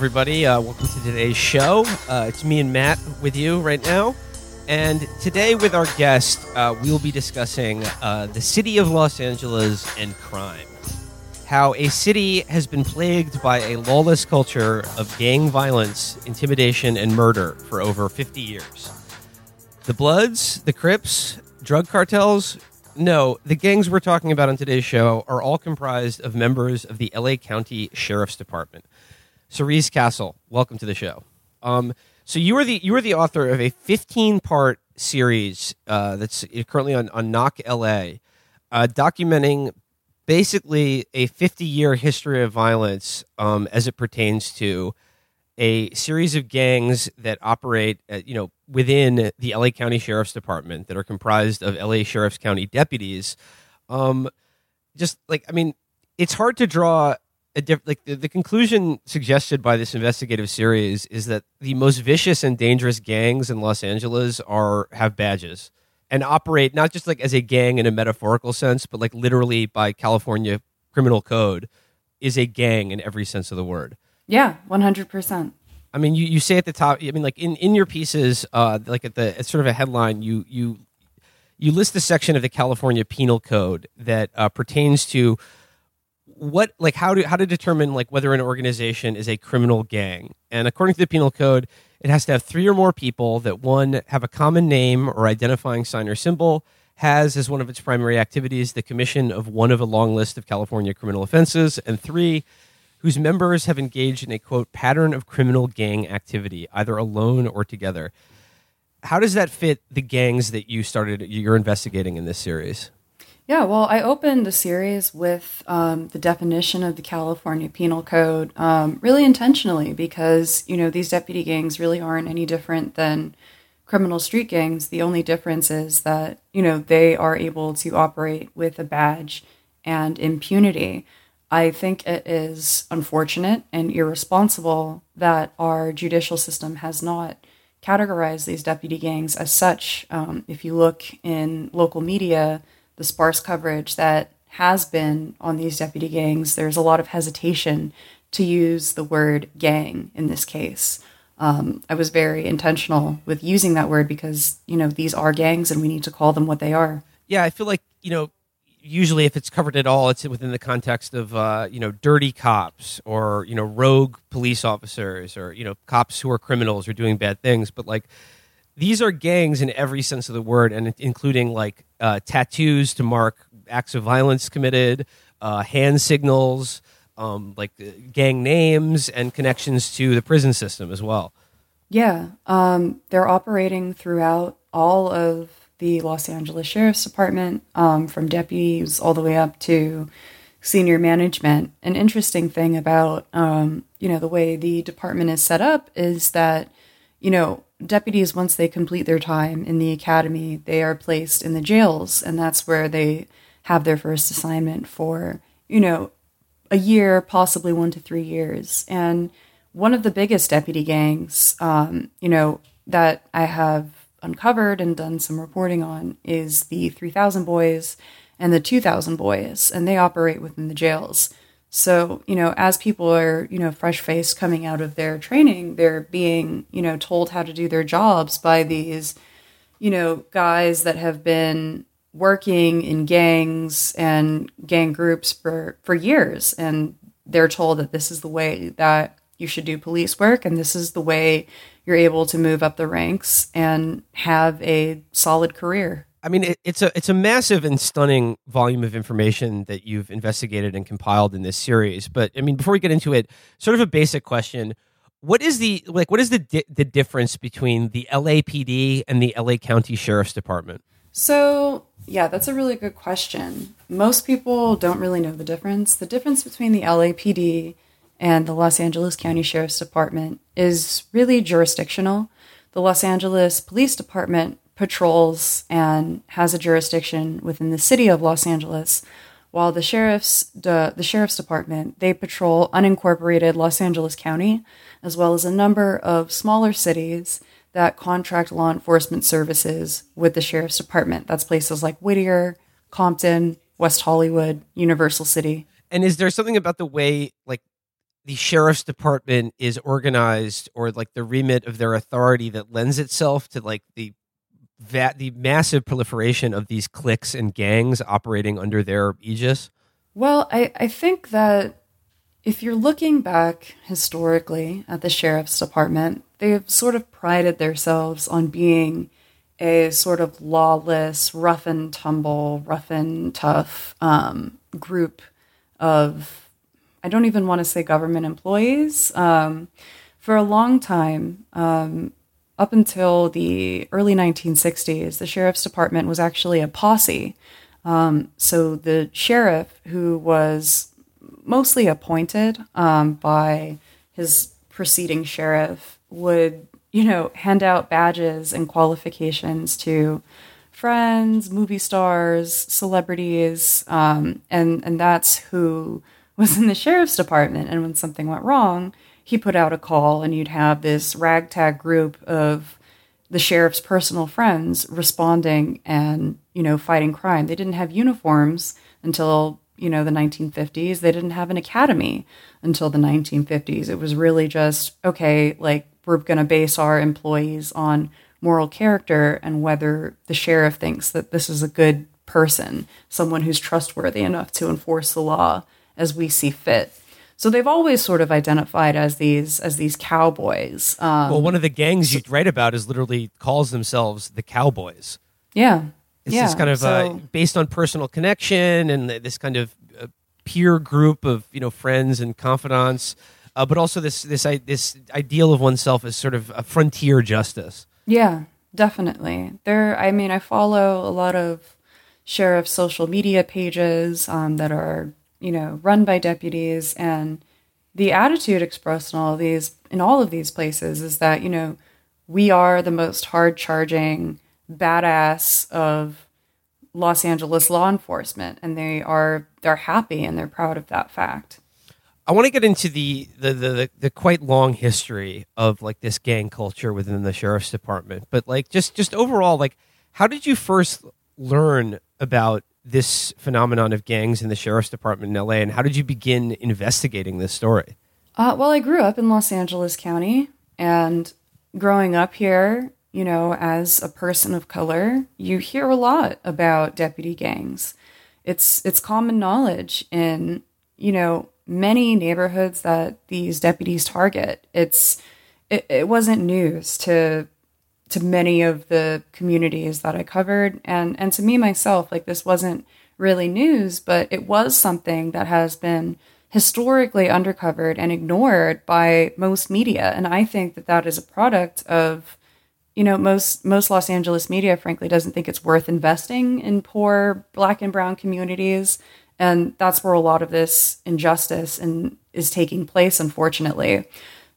Everybody. Uh, welcome to today's show. Uh, it's me and Matt with you right now. And today, with our guest, uh, we will be discussing uh, the city of Los Angeles and crime. How a city has been plagued by a lawless culture of gang violence, intimidation, and murder for over 50 years. The Bloods, the Crips, drug cartels, no, the gangs we're talking about on today's show are all comprised of members of the LA County Sheriff's Department. Cerise Castle, welcome to the show. Um, so you are the you are the author of a 15 part series uh, that's currently on on Knock LA, uh, documenting basically a 50 year history of violence um, as it pertains to a series of gangs that operate, uh, you know, within the LA County Sheriff's Department that are comprised of LA Sheriff's County deputies. Um, just like I mean, it's hard to draw a diff- like the, the conclusion suggested by this investigative series is that the most vicious and dangerous gangs in Los Angeles are have badges and operate not just like as a gang in a metaphorical sense, but like literally by California criminal code is a gang in every sense of the word. Yeah, one hundred percent. I mean, you, you say at the top. I mean, like in, in your pieces, uh, like at the it's sort of a headline. You you you list the section of the California Penal Code that uh, pertains to what like how do how to determine like whether an organization is a criminal gang. And according to the penal code, it has to have three or more people that one have a common name or identifying sign or symbol, has as one of its primary activities the commission of one of a long list of California criminal offenses, and three, whose members have engaged in a quote pattern of criminal gang activity, either alone or together. How does that fit the gangs that you started you're investigating in this series? Yeah, well, I opened the series with um, the definition of the California Penal Code um, really intentionally because, you know, these deputy gangs really aren't any different than criminal street gangs. The only difference is that, you know, they are able to operate with a badge and impunity. I think it is unfortunate and irresponsible that our judicial system has not categorized these deputy gangs as such. Um, if you look in local media, the sparse coverage that has been on these deputy gangs, there's a lot of hesitation to use the word gang in this case. Um, I was very intentional with using that word because, you know, these are gangs and we need to call them what they are. Yeah, I feel like, you know, usually if it's covered at all, it's within the context of, uh, you know, dirty cops or, you know, rogue police officers or, you know, cops who are criminals or doing bad things. But like, these are gangs in every sense of the word, and including like uh, tattoos to mark acts of violence committed, uh, hand signals, um, like uh, gang names, and connections to the prison system as well. Yeah, um, they're operating throughout all of the Los Angeles Sheriff's Department, um, from deputies all the way up to senior management. An interesting thing about um, you know the way the department is set up is that you know deputies, once they complete their time in the academy, they are placed in the jails, and that's where they have their first assignment for, you know, a year, possibly one to three years. And one of the biggest deputy gangs, um, you know, that I have uncovered and done some reporting on is the 3000 Boys and the 2000 Boys, and they operate within the jails. So, you know, as people are, you know, fresh faced coming out of their training, they're being, you know, told how to do their jobs by these, you know, guys that have been working in gangs and gang groups for, for years. And they're told that this is the way that you should do police work and this is the way you're able to move up the ranks and have a solid career. I mean, it, it's a it's a massive and stunning volume of information that you've investigated and compiled in this series. But I mean, before we get into it, sort of a basic question: What is the like? What is the di- the difference between the LAPD and the LA County Sheriff's Department? So yeah, that's a really good question. Most people don't really know the difference. The difference between the LAPD and the Los Angeles County Sheriff's Department is really jurisdictional. The Los Angeles Police Department patrols and has a jurisdiction within the city of Los Angeles, while the sheriff's the, the sheriff's department they patrol unincorporated Los Angeles County, as well as a number of smaller cities that contract law enforcement services with the sheriff's department. That's places like Whittier, Compton, West Hollywood, Universal City. And is there something about the way like the sheriff's department is organized or like the remit of their authority that lends itself to like the that the massive proliferation of these cliques and gangs operating under their aegis? Well, I, I think that if you're looking back historically at the sheriff's department, they've sort of prided themselves on being a sort of lawless, rough and tumble, rough and tough um, group of, I don't even want to say government employees. Um, for a long time, um, up until the early 1960s, the sheriff's department was actually a posse. Um, so the sheriff, who was mostly appointed um, by his preceding sheriff, would you know, hand out badges and qualifications to friends, movie stars, celebrities, um, and and that's who was in the sheriff's department. And when something went wrong, he put out a call, and you'd have this ragtag group of the sheriff's personal friends responding and you know fighting crime. They didn't have uniforms until you know the 1950s. They didn't have an academy until the 1950s. It was really just okay, like we're going to base our employees on moral character and whether the sheriff thinks that this is a good person, someone who's trustworthy enough to enforce the law as we see fit. So they've always sort of identified as these as these cowboys. Um, well, one of the gangs you write about is literally calls themselves the Cowboys. Yeah, it's yeah. this kind of so, uh, based on personal connection and this kind of uh, peer group of you know friends and confidants uh, but also this this this ideal of oneself as sort of a frontier justice. Yeah, definitely. There, I mean, I follow a lot of sheriff social media pages um, that are you know run by deputies, and the attitude expressed in all of these in all of these places is that you know we are the most hard charging badass of Los Angeles law enforcement, and they are they're happy and they're proud of that fact. I want to get into the the, the the, the quite long history of like this gang culture within the sheriff's department, but like just just overall, like how did you first learn about this phenomenon of gangs in the sheriff's department in LA, and how did you begin investigating this story? Uh, well, I grew up in Los Angeles County, and growing up here, you know, as a person of color, you hear a lot about deputy gangs. It's it's common knowledge in you know many neighborhoods that these deputies target. It's it, it wasn't news to to many of the communities that I covered. And and to me myself like this wasn't really news but it was something that has been historically undercovered and ignored by most media. And I think that that is a product of you know most most Los Angeles media frankly doesn't think it's worth investing in poor black and brown communities. And that's where a lot of this injustice and is taking place, unfortunately.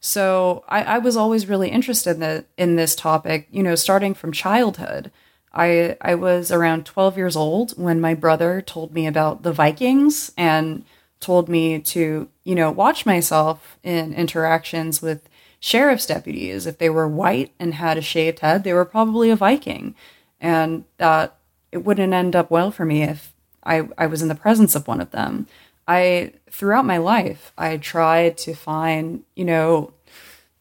So I, I was always really interested in, the, in this topic, you know, starting from childhood. I I was around 12 years old when my brother told me about the Vikings and told me to, you know, watch myself in interactions with sheriff's deputies. If they were white and had a shaved head, they were probably a Viking. And that it wouldn't end up well for me if I, I was in the presence of one of them. I, throughout my life, I tried to find, you know,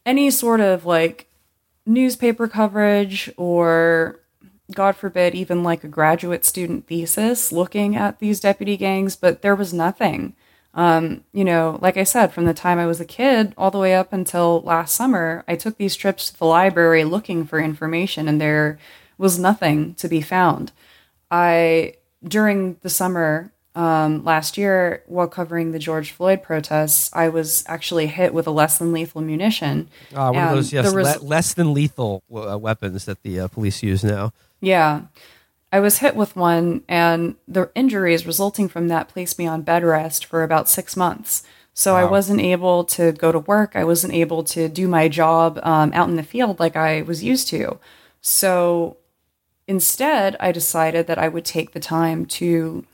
any sort of like newspaper coverage or, God forbid, even like a graduate student thesis looking at these deputy gangs, but there was nothing. Um, you know, like I said, from the time I was a kid all the way up until last summer, I took these trips to the library looking for information, and there was nothing to be found. I during the summer um, last year, while covering the George Floyd protests, I was actually hit with a less than lethal munition. Uh, one of those, yes, res- le- less than lethal uh, weapons that the uh, police use now. Yeah. I was hit with one, and the injuries resulting from that placed me on bed rest for about six months. So wow. I wasn't able to go to work. I wasn't able to do my job um, out in the field like I was used to. So Instead, I decided that I would take the time to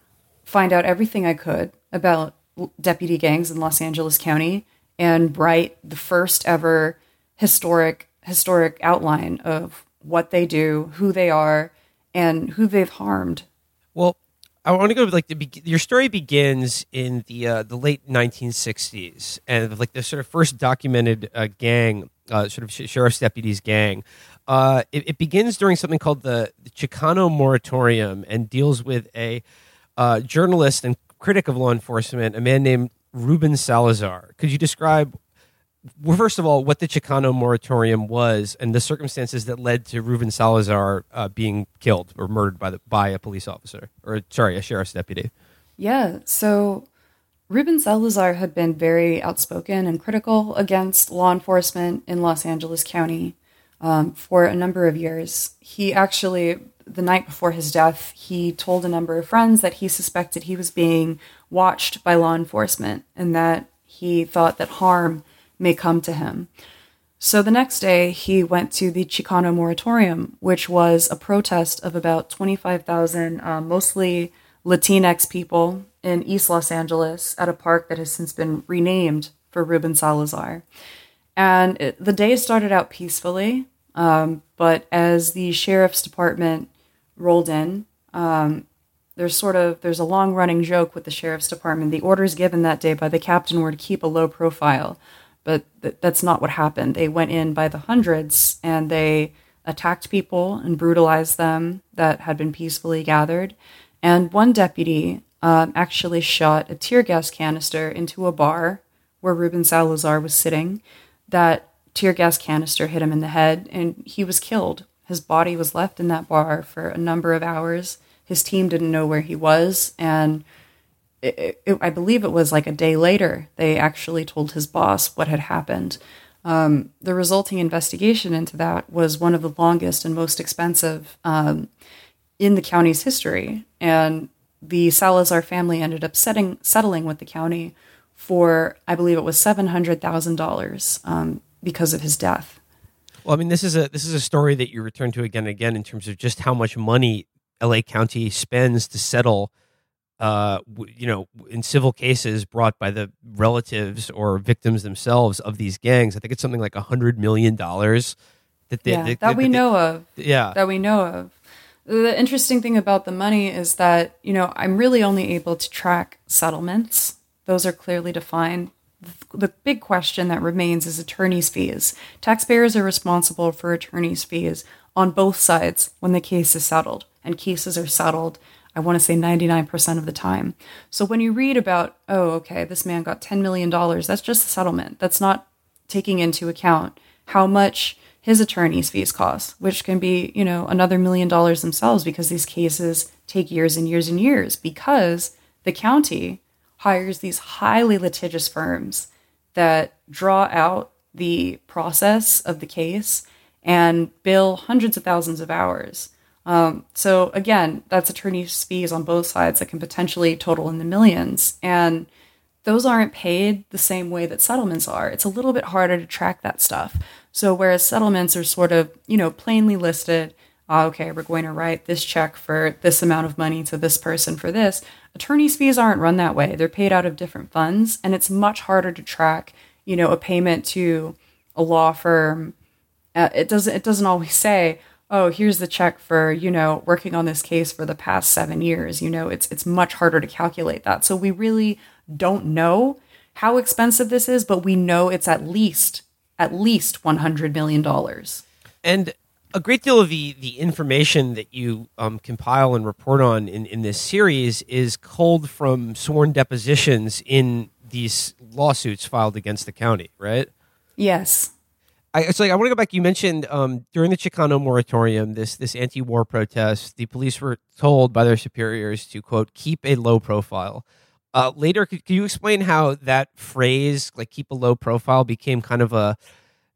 find out everything I could about deputy gangs in Los Angeles County and write the first ever historic historic outline of what they do, who they are, and who they've harmed. Well, I want to go like the your story begins in the uh, the late 1960s, and like the sort of first documented uh, gang, uh, sort of sh- sheriff's deputies gang. Uh, it, it, begins during something called the, the Chicano Moratorium, and deals with a uh, journalist and critic of law enforcement, a man named Ruben Salazar. Could you describe well, first of all, what the Chicano moratorium was and the circumstances that led to Ruben Salazar uh, being killed or murdered by the, by a police officer or sorry, a sheriff's deputy. Yeah, so Ruben Salazar had been very outspoken and critical against law enforcement in Los Angeles County um, for a number of years. He actually, the night before his death, he told a number of friends that he suspected he was being watched by law enforcement and that he thought that harm may come to him. So the next day, he went to the Chicano Moratorium, which was a protest of about 25,000, uh, mostly Latinx people in East Los Angeles at a park that has since been renamed for Ruben Salazar. And it, the day started out peacefully, um, but as the sheriff's department rolled in, um, there's sort of there's a long running joke with the sheriff's department. The orders given that day by the captain were to keep a low profile but th- that's not what happened. They went in by the hundreds and they attacked people and brutalized them that had been peacefully gathered. And one deputy um, actually shot a tear gas canister into a bar where Ruben Salazar was sitting. That tear gas canister hit him in the head and he was killed. His body was left in that bar for a number of hours. His team didn't know where he was, and it, it, I believe it was like a day later, they actually told his boss what had happened. Um, the resulting investigation into that was one of the longest and most expensive um, in the county's history. And the Salazar family ended up setting, settling with the county for, I believe it was $700,000 um, because of his death. Well, I mean, this is a this is a story that you return to again and again in terms of just how much money LA County spends to settle uh, you know, in civil cases brought by the relatives or victims themselves of these gangs. I think it's something like a hundred million dollars that they, yeah, that, that, we they, know of. Yeah, that we know of. The interesting thing about the money is that you know I'm really only able to track settlements. Those are clearly defined. The big question that remains is attorney's fees. Taxpayers are responsible for attorney's fees on both sides when the case is settled, and cases are settled I want to say 99% of the time. So when you read about, oh, okay, this man got $10 million, that's just the settlement. That's not taking into account how much his attorney's fees cost, which can be, you know, another million dollars themselves because these cases take years and years and years because the county hires these highly litigious firms that draw out the process of the case and bill hundreds of thousands of hours um, so again, that's attorney's fees on both sides that can potentially total in the millions. And those aren't paid the same way that settlements are. It's a little bit harder to track that stuff. So whereas settlements are sort of, you know, plainly listed, oh, okay, we're going to write this check for this amount of money to this person for this. Attorney's fees aren't run that way. They're paid out of different funds, and it's much harder to track, you know, a payment to a law firm. Uh, it doesn't. It doesn't always say, oh, here's the check for, you know, working on this case for the past seven years. You know, it's it's much harder to calculate that. So we really don't know how expensive this is, but we know it's at least at least one hundred million dollars. And a great deal of the the information that you um, compile and report on in, in this series is culled from sworn depositions in these lawsuits filed against the county, right? Yes. I, like I want to go back. You mentioned um, during the Chicano moratorium, this this anti-war protest, the police were told by their superiors to quote keep a low profile. Uh, later, could, could you explain how that phrase, like "keep a low profile," became kind of a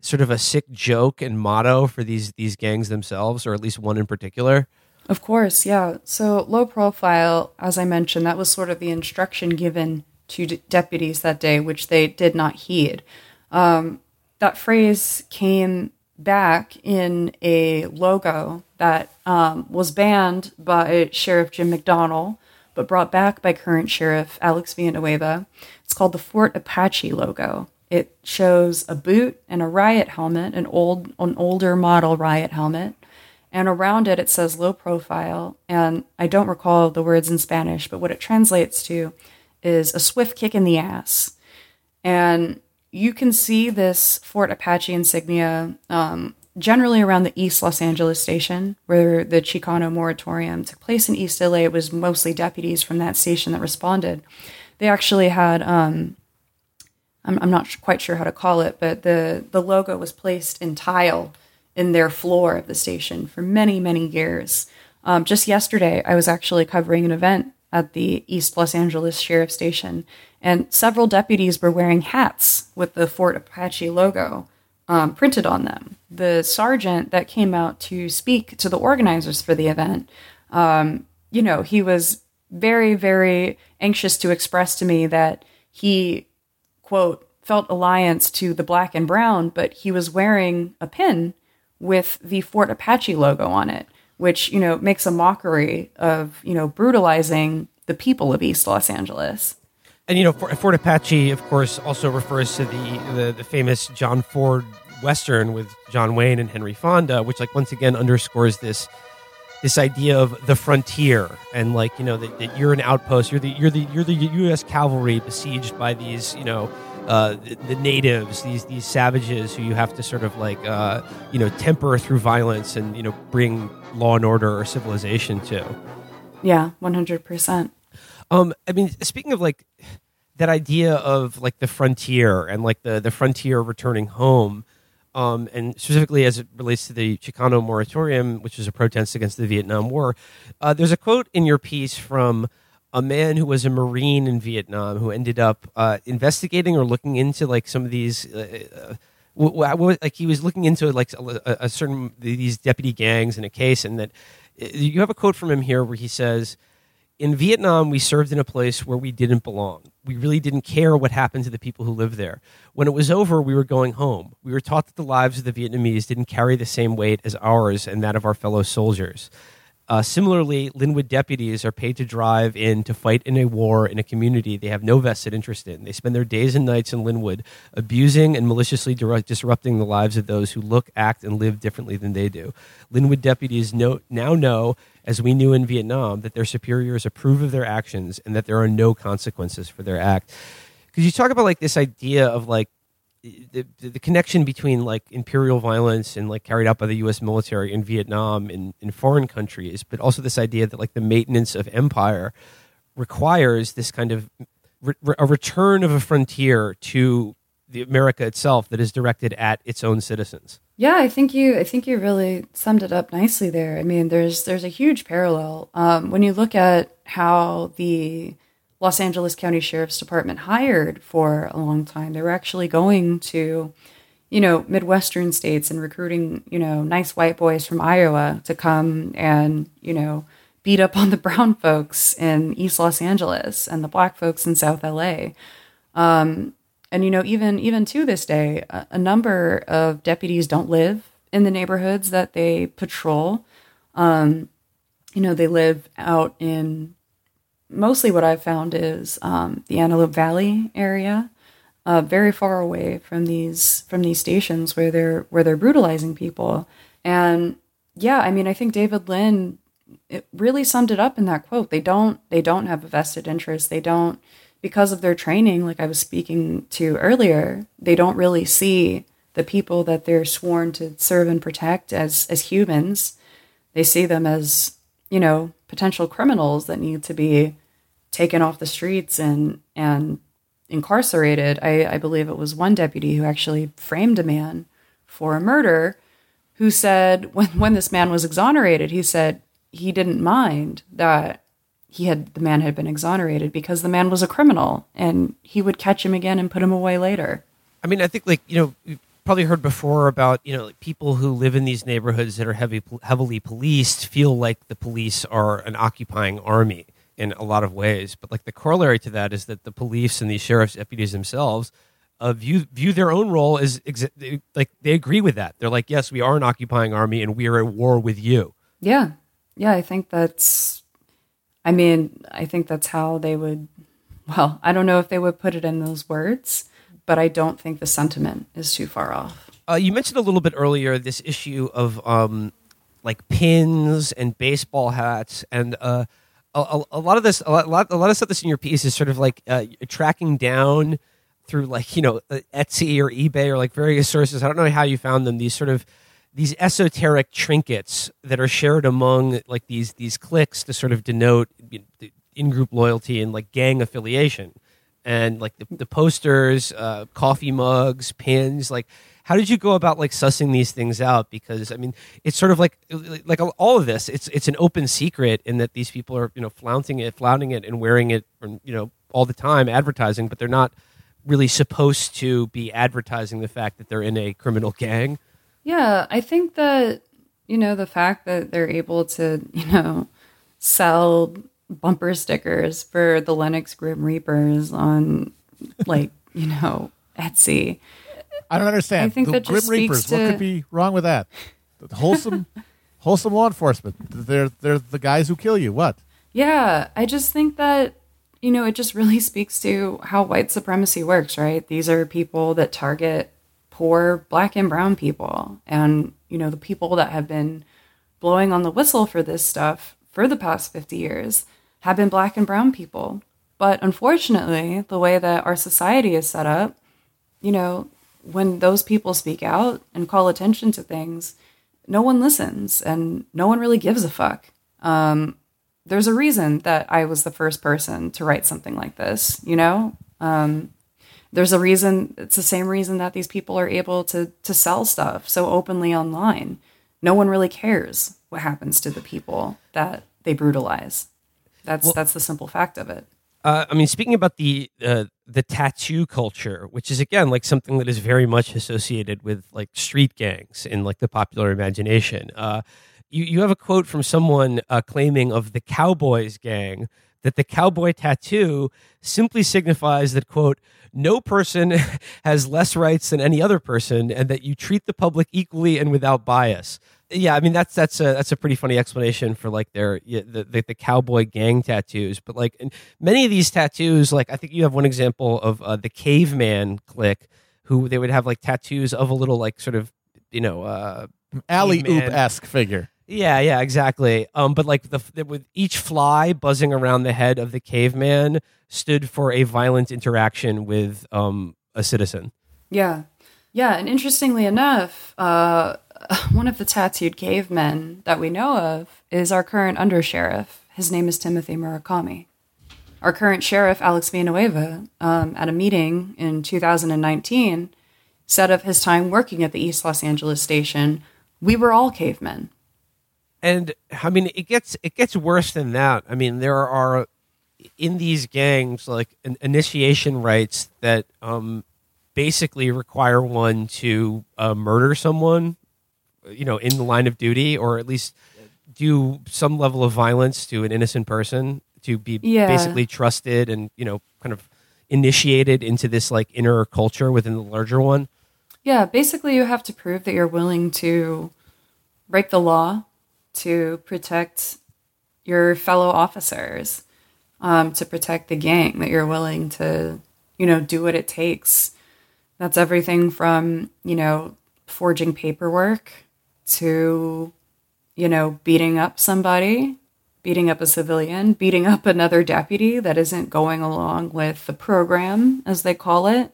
sort of a sick joke and motto for these these gangs themselves, or at least one in particular? Of course, yeah. So low profile, as I mentioned, that was sort of the instruction given to deputies that day, which they did not heed. Um, that phrase came back in a logo that um, was banned by Sheriff Jim McDonnell, but brought back by current Sheriff Alex Villanueva. It's called the Fort Apache logo. It shows a boot and a riot helmet, an old, an older model riot helmet, And around it, it says low profile. And I don't recall the words in Spanish, but what it translates to is a swift kick in the ass. And you can see this Fort Apache insignia um, generally around the East Los Angeles station, where the Chicano moratorium took place in East LA. It was mostly deputies from that station that responded. They actually had, um, I'm, I'm not quite sure how to call it, but the, the logo was placed in tile in their floor of the station for many, many years. Um, just yesterday, I was actually covering an event at the East Los Angeles Sheriff Station, and several deputies were wearing hats with the Fort Apache logo um, printed on them. The sergeant that came out to speak to the organizers for the event, um, you know, he was very, very anxious to express to me that he, quote, felt alliance to the black and brown, but he was wearing a pin with the Fort Apache logo on it, which, you know, makes a mockery of, you know, brutalizing the people of East Los Angeles. And you know, Fort, Apache, of course, also refers to the, the, the famous John Ford Western with John Wayne and Henry Fonda, which like once again underscores this this idea of the frontier and like you know that, that you're an outpost, you're the you're the you're the U.S. cavalry besieged by these you know uh, the, the, natives, these these savages who you have to sort of like uh, you know temper through violence and you know bring law and order or civilization to. Yeah, one hundred percent. Um, I mean, speaking of like that idea of like the frontier and like the the frontier returning home, um, and specifically as it relates to the Chicano moratorium, which is a protest against the Vietnam War. Uh, there's a quote in your piece from a man who was a Marine in Vietnam who ended up uh, investigating or looking into like some of these. Uh, uh like he was looking into like a, a certain these deputy gangs in a case, and that uh, you have a quote from him here where he says in Vietnam, we served in a place where we didn't belong. We really didn't care what happened to the people who lived there. When it was over, we were going home. We were taught that the lives of the Vietnamese didn't carry the same weight as ours and that of our fellow soldiers. Uh, similarly, Lynwood deputies are paid to drive in to fight in a war in a community they have no vested interest in. They spend their days and nights in Lynwood abusing and maliciously disrupting the lives of those who look, act, and live differently than they do. Lynwood deputies know, now know, as we knew in Vietnam, that their superiors approve of their actions and that there are no consequences for their act. Because you talk about like this idea of like the, the connection between like imperial violence and like carried out by the U.S. military in Vietnam in, in foreign countries, but also this idea that like the maintenance of empire requires this kind of re- a return of a frontier to the America itself that is directed at its own citizens. Yeah, I think you I think you really summed it up nicely there. I mean, there's there's a huge parallel um, when you look at how the Los Angeles County Sheriff's Department hired for a long time. They were actually going to, you know, Midwestern states and recruiting, you know, nice white boys from Iowa to come and, you know, beat up on the brown folks in East Los Angeles and the black folks in South LA. Um, and you know, even even to this day, a, a, number of deputies don't live in the neighborhoods that they patrol. Um, you know, they live out in mostly what I've found is um, the Antelope Valley area, uh, very far away from these from these stations where they're where they're brutalizing people. And yeah, I mean, I think David Lynn it really summed it up in that quote. They don't they don't have a vested interest. They don't because of their training, like I was speaking to earlier. They don't really see the people that they're sworn to serve and protect as as humans. They see them as you know potential criminals that need to be taken off the streets and and incarcerated. I, I believe it was one deputy who actually framed a man for a murder who said when when this man was exonerated, he said he didn't mind that he had the man had been exonerated because the man was a criminal and he would catch him again and put him away later. I mean, I think like, you know, you've probably heard before about, you know, like people who live in these neighborhoods that are heavy heavily policed feel like the police are an occupying army in a lot of ways. But like the corollary to that is that the police and these sheriff's deputies themselves uh, view view their own role as exa- like they agree with that. They're like, yes, we are an occupying army, and we are at war with you. Yeah, yeah. I think that's. I mean, I think that's how they would. Well, I don't know if they would put it in those words, but I don't think the sentiment is too far off. Uh, you mentioned a little bit earlier this issue of um, like pins and baseball hats and uh, a, a, lot of this, a lot, a lot of stuff that's in your piece is sort of like uh, tracking down through like you know uh, Etsy or eBay or like various sources. I don't know how you found them. These sort of these esoteric trinkets that are shared among like these these cliques to sort of denote in group loyalty and like gang affiliation, and like the, the posters, uh, coffee mugs, pins, like how did you go about like sussing these things out? Because i mean it's sort of like like all of this it's it's an open secret in that these people are you know flaunting it flouting it and wearing it and you know all the time advertising but they're not really supposed to be advertising the fact that they're in a criminal gang. Yeah i think that you know the fact that they're able to you know sell bumper stickers for the lennox grim reapers on like you know etsy I don't understand. I think the that Grim Reapers. To... What could be wrong with that? Wholesome, wholesome law enforcement. They're they're the guys who kill you. What? Yeah, I just think that you know it just really speaks to how white supremacy works. Right? These are people that target poor black and brown people, and you know the people that have been blowing on the whistle for this stuff for the past fifty years have been black and brown people. But unfortunately, the way that our society is set up, you know, when those people speak out and call attention to things, no one listens and no one really gives a fuck. Um, there's a reason that I was the first person to write something like this, you know? Um, there's a reason, it's the same reason that these people are able to, to sell stuff so openly online. No one really cares what happens to the people that they brutalize. That's, well, that's the simple fact of it. Uh, I mean, speaking about the uh, the tattoo culture, which is again like something that is very much associated with like street gangs in like the popular imagination. Uh, you you have a quote from someone uh, claiming of the Cowboys gang that the cowboy tattoo simply signifies that quote no person has less rights than any other person, and that you treat the public equally and without bias yeah, I mean that's that's a that's a pretty funny explanation for like their the, the, the cowboy gang tattoos. But like many of these tattoos, like I think you have one example of uh, the caveman clique, who they would have like tattoos of a little like sort of you know uh, alley oop esque figure. Yeah, yeah, exactly. Um, but like the, the with each fly buzzing around the head of the caveman stood for a violent interaction with um a citizen. Yeah, yeah, and interestingly enough, uh, one of the tattooed cavemen that we know of is our current undersheriff. His name is Timothy Murakami. Our current sheriff, Alex Villanueva, um, at a meeting in 2019, said of his time working at the East Los Angeles station, "We were all cavemen." And I mean, it gets it gets worse than that. I mean, there are in these gangs like initiation rites that um, basically require one to uh, murder someone you know in the line of duty or at least do some level of violence to an innocent person to be yeah. basically trusted and you know kind of initiated into this like inner culture within the larger one yeah basically you have to prove that you're willing to break the law to protect your fellow officers um, to protect the gang that you're willing to you know do what it takes that's everything from you know forging paperwork to, you know, beating up somebody, beating up a civilian, beating up another deputy that isn't going along with the program, as they call it,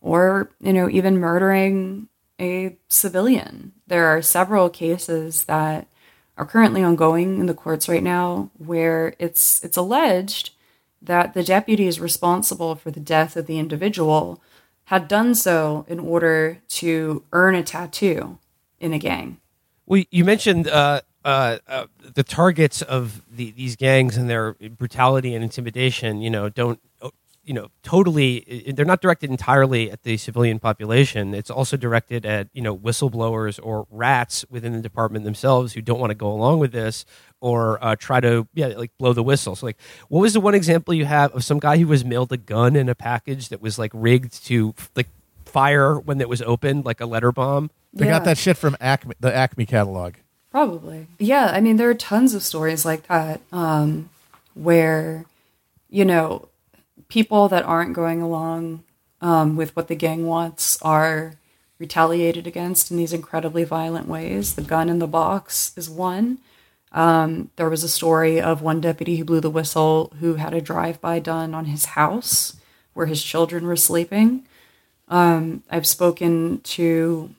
or, you know, even murdering a civilian. There are several cases that are currently ongoing in the courts right now where it's it's alleged that the deputies responsible for the death of the individual had done so in order to earn a tattoo in a gang. Well, you mentioned uh, uh, uh, the targets of the, these gangs and their brutality and intimidation. You know, don't uh, you know totally. They're not directed entirely at the civilian population. It's also directed at you know whistleblowers or rats within the department themselves who don't want to go along with this or uh, try to yeah like blow the whistle. So like, what was the one example you have of some guy who was mailed a gun in a package that was like rigged to like fire when it was opened, like a letter bomb? They yeah. got that shit from Acme, the Acme catalog. Probably. Yeah, I mean, there are tons of stories like that um, where, you know, people that aren't going along um, with what the gang wants are retaliated against in these incredibly violent ways. The gun in the box is one. Um, there was a story of one deputy who blew the whistle who had a drive by done on his house where his children were sleeping. Um, I've spoken to,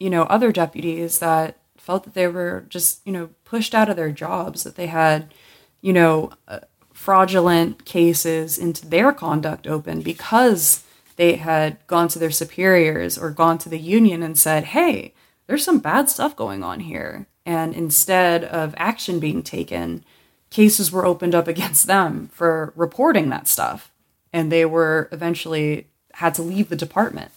you know, other deputies that felt that they were just, you know, pushed out of their jobs, that they had, you know, uh, fraudulent cases into their conduct open because they had gone to their superiors or gone to the union and said, hey, there's some bad stuff going on here. And instead of action being taken, cases were opened up against them for reporting that stuff. And they were eventually had to leave the department.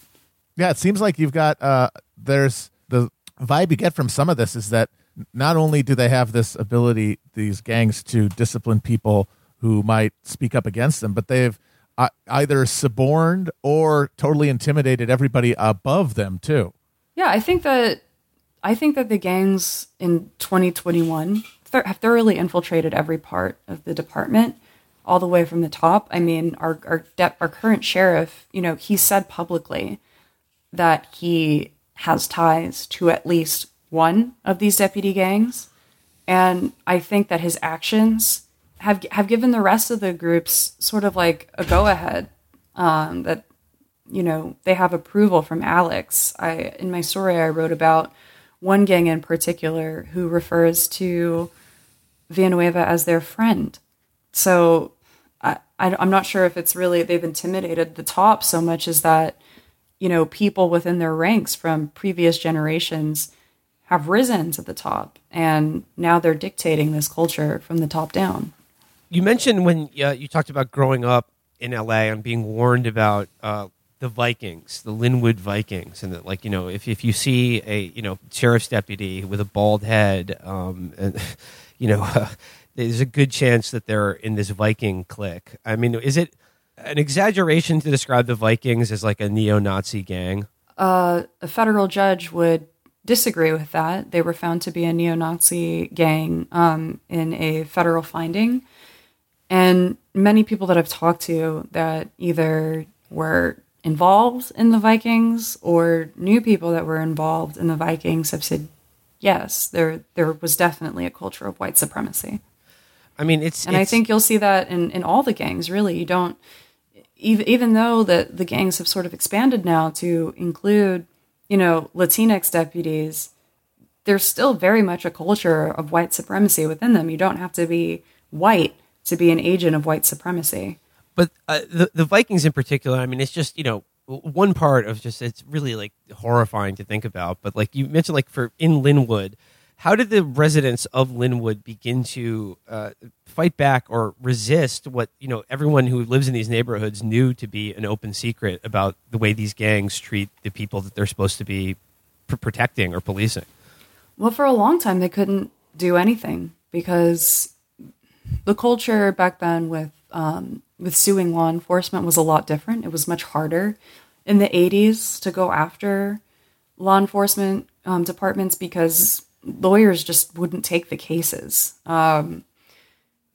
Yeah, it seems like you've got uh there's the vibe you get from some of this is that not only do they have this ability these gangs to discipline people who might speak up against them, but they've either suborned or totally intimidated everybody above them too. Yeah, I think that I think that the gangs in 2021 th- have thoroughly infiltrated every part of the department all the way from the top. I mean, our our, de- our current sheriff, you know, he said publicly that he has ties to at least one of these deputy gangs, and I think that his actions have have given the rest of the groups sort of like a go ahead um, that you know they have approval from Alex. I in my story I wrote about one gang in particular who refers to Villanueva as their friend. So I, I I'm not sure if it's really they've intimidated the top so much as that you know people within their ranks from previous generations have risen to the top and now they're dictating this culture from the top down you mentioned when uh, you talked about growing up in LA and being warned about uh, the Vikings, the Lynwood Vikings, and that, like you know, if if you see a you know sheriff's deputy with a bald head, um, and you know, uh, there's a good chance that they're in this Viking clique. I mean, is it an exaggeration to describe the Vikings as like a neo-Nazi gang? Uh, a federal judge would disagree with that. They were found to be a neo-Nazi gang um, in a federal finding. And many people that I've talked to that either were involved in the Vikings or knew people that were involved in the Vikings have said, yes, there there was definitely a culture of white supremacy. I mean, it's and it's, I think you'll see that in in all the gangs. Really, you don't even even though that the gangs have sort of expanded now to include you know Latinx deputies. There's still very much a culture of white supremacy within them. You don't have to be white to be an agent of white supremacy. But uh, the the Vikings in particular, I mean, it's just you know one part of just it's really like horrifying to think about. But like you mentioned, like for in Lynwood, how did the residents of Lynwood begin to uh, fight back or resist what you know everyone who lives in these neighborhoods knew to be an open secret about the way these gangs treat the people that they're supposed to be pr- protecting or policing? Well, for a long time, they couldn't do anything because the culture back then with um, with suing law enforcement was a lot different. It was much harder in the 80s to go after law enforcement um, departments because lawyers just wouldn't take the cases. Um,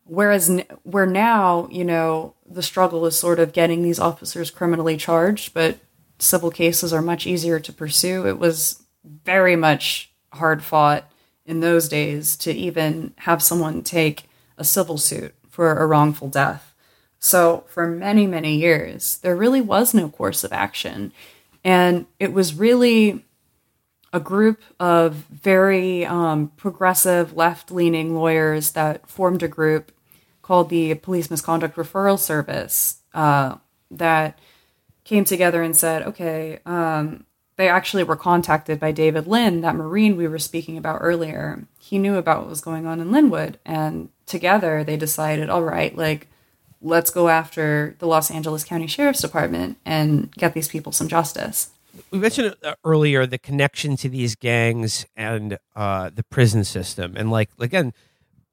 whereas where now, you know, the struggle is sort of getting these officers criminally charged, but civil cases are much easier to pursue. It was very much hard fought in those days to even have someone take a civil suit for a wrongful death. So, for many, many years, there really was no course of action. And it was really a group of very um, progressive, left leaning lawyers that formed a group called the Police Misconduct Referral Service uh, that came together and said, okay, um, they actually were contacted by David Lynn, that Marine we were speaking about earlier. He knew about what was going on in Lynwood, and together they decided, all right, like, let's go after the Los Angeles County Sheriff's Department and get these people some justice. We mentioned uh, earlier the connection to these gangs and uh, the prison system, and like again,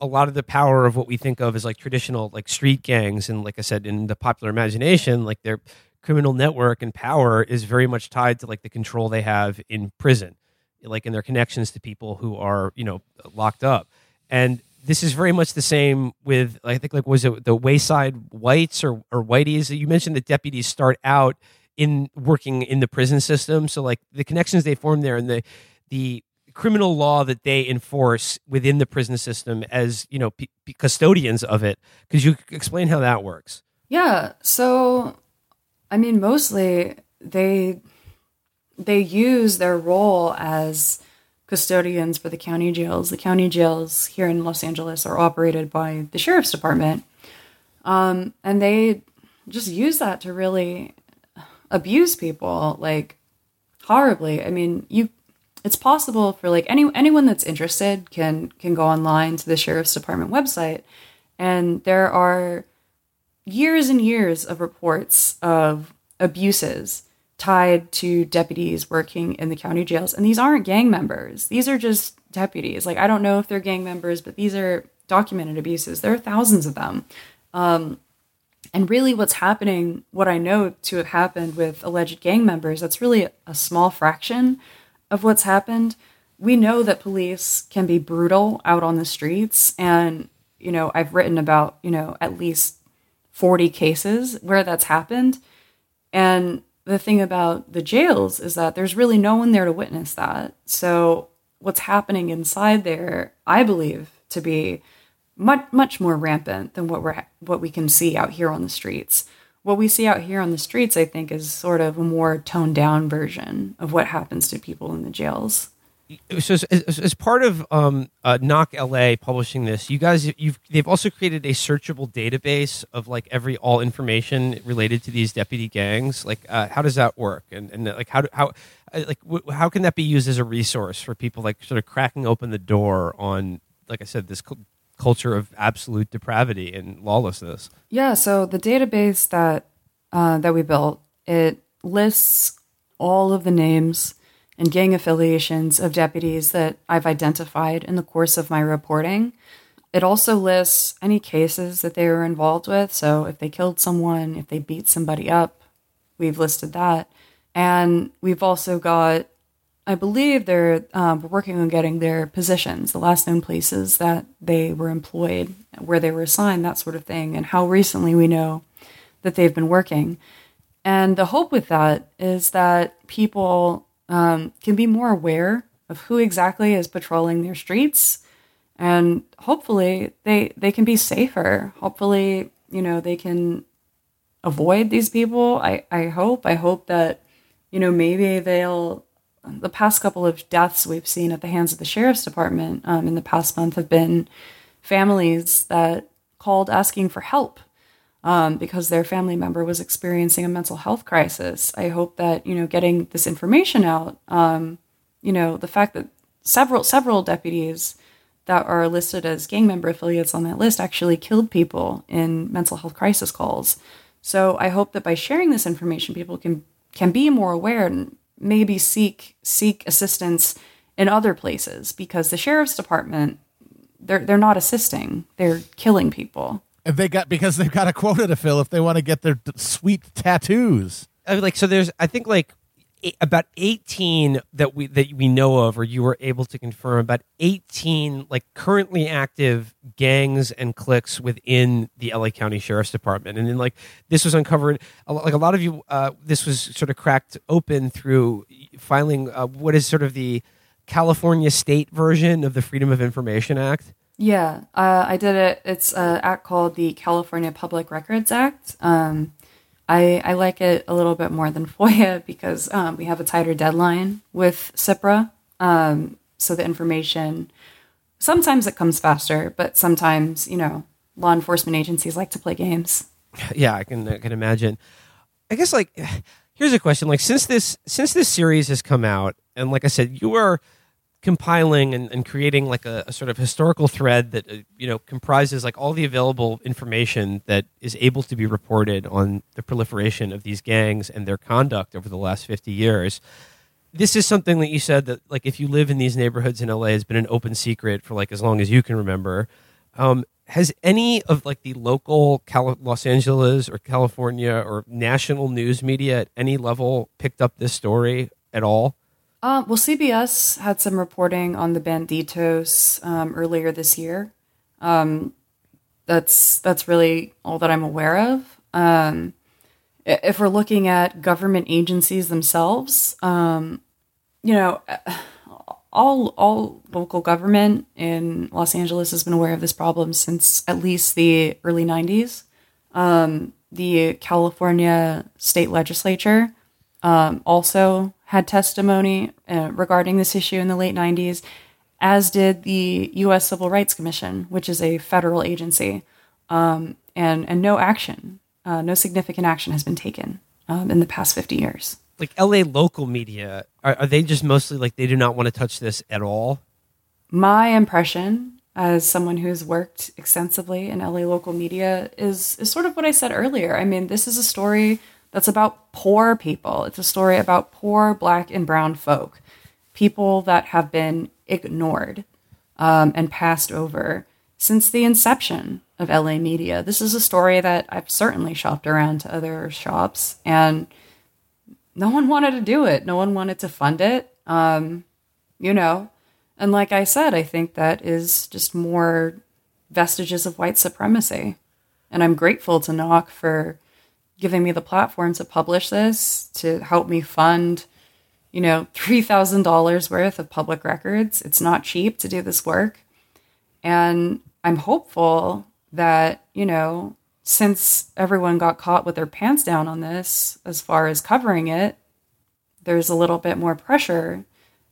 a lot of the power of what we think of as like traditional like street gangs, and like I said, in the popular imagination, like their criminal network and power is very much tied to like the control they have in prison, like in their connections to people who are you know locked up, and this is very much the same with I think like was it the Wayside Whites or or Whiteys? You mentioned that deputies start out in working in the prison system. So like the connections they form there and the the criminal law that they enforce within the prison system as you know p- p- custodians of it. Could you explain how that works? Yeah. So, I mean, mostly they they use their role as custodians for the county jails. The county jails here in Los Angeles are operated by the sheriff's department, um, and they just use that to really abuse people like horribly. I mean, you it's possible for like any anyone that's interested can can go online to the sheriff's department website and there are years and years of reports of abuses tied to deputies working in the county jails. And these aren't gang members. These are just deputies. Like i don't know if they're gang members but these are documented abuses. There are thousands of them. Um, and really what's happening what i know to have happened with alleged gang members that's really a small fraction of what's happened. We know that police can be brutal out on the streets. And you know i've written about you know at least 40 cases where that's happened. And the thing about the jails is that there's really no one there to witness that. So what's happening inside there, I believe, to be much much more rampant than what we're what we can see out here on the streets. What we see out here on the streets, I think, is sort of a more toned down version of what happens to people in the jails. So as, as, as, part of um, uh, knock la publishing this you guys you've they've also created a searchable database of like every all information related to these deputy gangs. Like uh, how does that work? And, and like how do, how uh, like w- how can that be used as a resource for people like sort of cracking open the door on like i said this culture of absolute depravity and lawlessness yeah so the database that uh, that we built it lists all of the names and gang affiliations of deputies that I've identified in the course of my reporting. It also lists any cases that they were involved with. So if they killed someone, if they beat somebody up, we've listed that. And we've also got, I believe they're um, working on getting their positions, the last known places that they were employed, where they were assigned, that sort of thing, and how recently we know that they've been working. And the hope with that is that people um, can be more aware of who exactly is patrolling their streets and hopefully they they can be safer hopefully you know they can avoid these people i i hope i hope that you know maybe they'll the past couple of deaths we've seen at the hands of the sheriff's department um, in the past month have been families that called asking for help um, because their family member was experiencing a mental health crisis. I hope that you know getting this information out, um, you know, the fact that several several deputies that are listed as gang member affiliates on that list actually killed people in mental health crisis calls. So I hope that by sharing this information, people can can be more aware and maybe seek seek assistance in other places because the sheriff's department they're they're not assisting; they're killing people. And they got because they've got a quota to fill if they want to get their sweet tattoos. I mean, like so, there's I think like about 18 that we that we know of or you were able to confirm about 18 like currently active gangs and cliques within the LA County Sheriff's Department and then like this was uncovered like a lot of you uh, this was sort of cracked open through filing uh, what is sort of the California state version of the Freedom of Information Act yeah, uh, I did it. It's an act called the California Public Records Act. Um, I, I like it a little bit more than FOIA because um, we have a tighter deadline with CIPRA. Um, so the information, sometimes it comes faster, but sometimes, you know, law enforcement agencies like to play games. Yeah, I can, I can imagine. I guess like, here's a question. Like since this, since this series has come out, and like I said, you are – compiling and, and creating like a, a, sort of historical thread that uh, you know comprises like all the available information that is able to be reported on the proliferation of these gangs and their conduct over the last 50 years. This is something that you said that like if you live in these neighborhoods in la has been an open secret for like as long as you can remember. Um, has any of like the local Cal- los angeles or california or national news media at any level picked up this story at all uh, well, CBS had some reporting on the Banditos um, earlier this year. Um, that's that's really all that I'm aware of. Um, if we're looking at government agencies themselves, um, you know, all all local government in Los Angeles has been aware of this problem since at least the early '90s. Um, the California state legislature um, also had testimony uh, regarding this issue in the late '90s, as did the U.S. Civil Rights Commission, which is a federal agency, um, and and no action, uh, no significant action has been taken um, in the past 50 years like LA local media, are, are they just mostly like they do not want to touch this at all? My impression as someone who's worked extensively in LA local media is is sort of what I said earlier. I mean, this is a story that's about poor people. It's a story about poor black and brown folk, people that have been ignored um, and passed over since the inception of LA media. This is a story that I've certainly shopped around to other shops and no one wanted to do it. No one wanted to fund it. Um, you know, and like I said, I think that is just more vestiges of white supremacy. And I'm grateful to Knock for giving me the platform to publish this, to help me fund, you know, $3,000 worth of public records. It's not cheap to do this work. And I'm hopeful that, you know, since everyone got caught with their pants down on this, as far as covering it, there's a little bit more pressure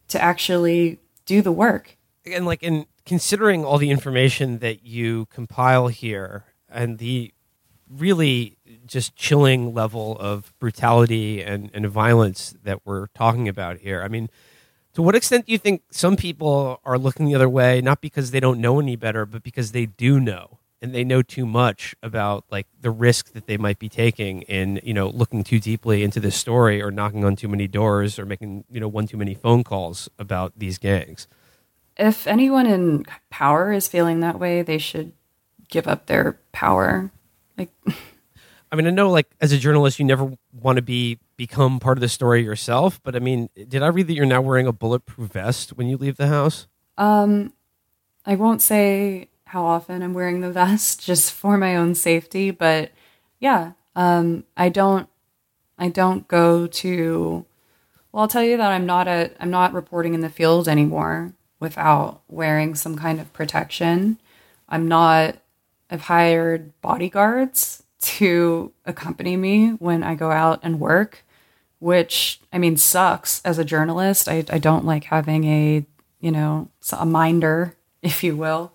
to actually do the work. And like in considering all the information that you compile here and the really just chilling level of brutality and, and violence that we're talking about here. I mean, to what extent do you think some people are looking the other way, not because they don't know any better, but because they do know? and they know too much about like the risk that they might be taking in you know looking too deeply into this story or knocking on too many doors or making you know one too many phone calls about these gangs if anyone in power is feeling that way they should give up their power like i mean i know like as a journalist you never want to be become part of the story yourself but i mean did i read that you're now wearing a bulletproof vest when you leave the house um i won't say how often I'm wearing the vest just for my own safety. But yeah, um, I don't, I don't go to. Well, I'll tell you that I'm not a, I'm not reporting in the field anymore without wearing some kind of protection. I'm not. I've hired bodyguards to accompany me when I go out and work, which I mean sucks as a journalist. I, I don't like having a, you know, a minder, if you will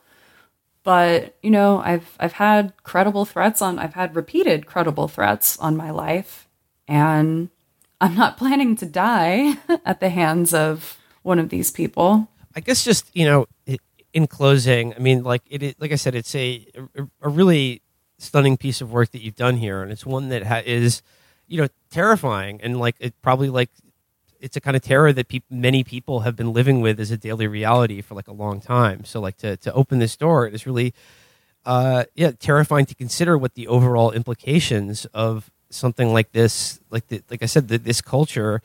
but you know i've i've had credible threats on i've had repeated credible threats on my life and i'm not planning to die at the hands of one of these people i guess just you know in closing i mean like it like i said it's a a really stunning piece of work that you've done here and it's one that ha- is you know terrifying and like it probably like it's a kind of terror that pe- many people have been living with as a daily reality for like a long time. So like to to open this door, is really uh, yeah terrifying to consider what the overall implications of something like this, like the, like I said, the, this culture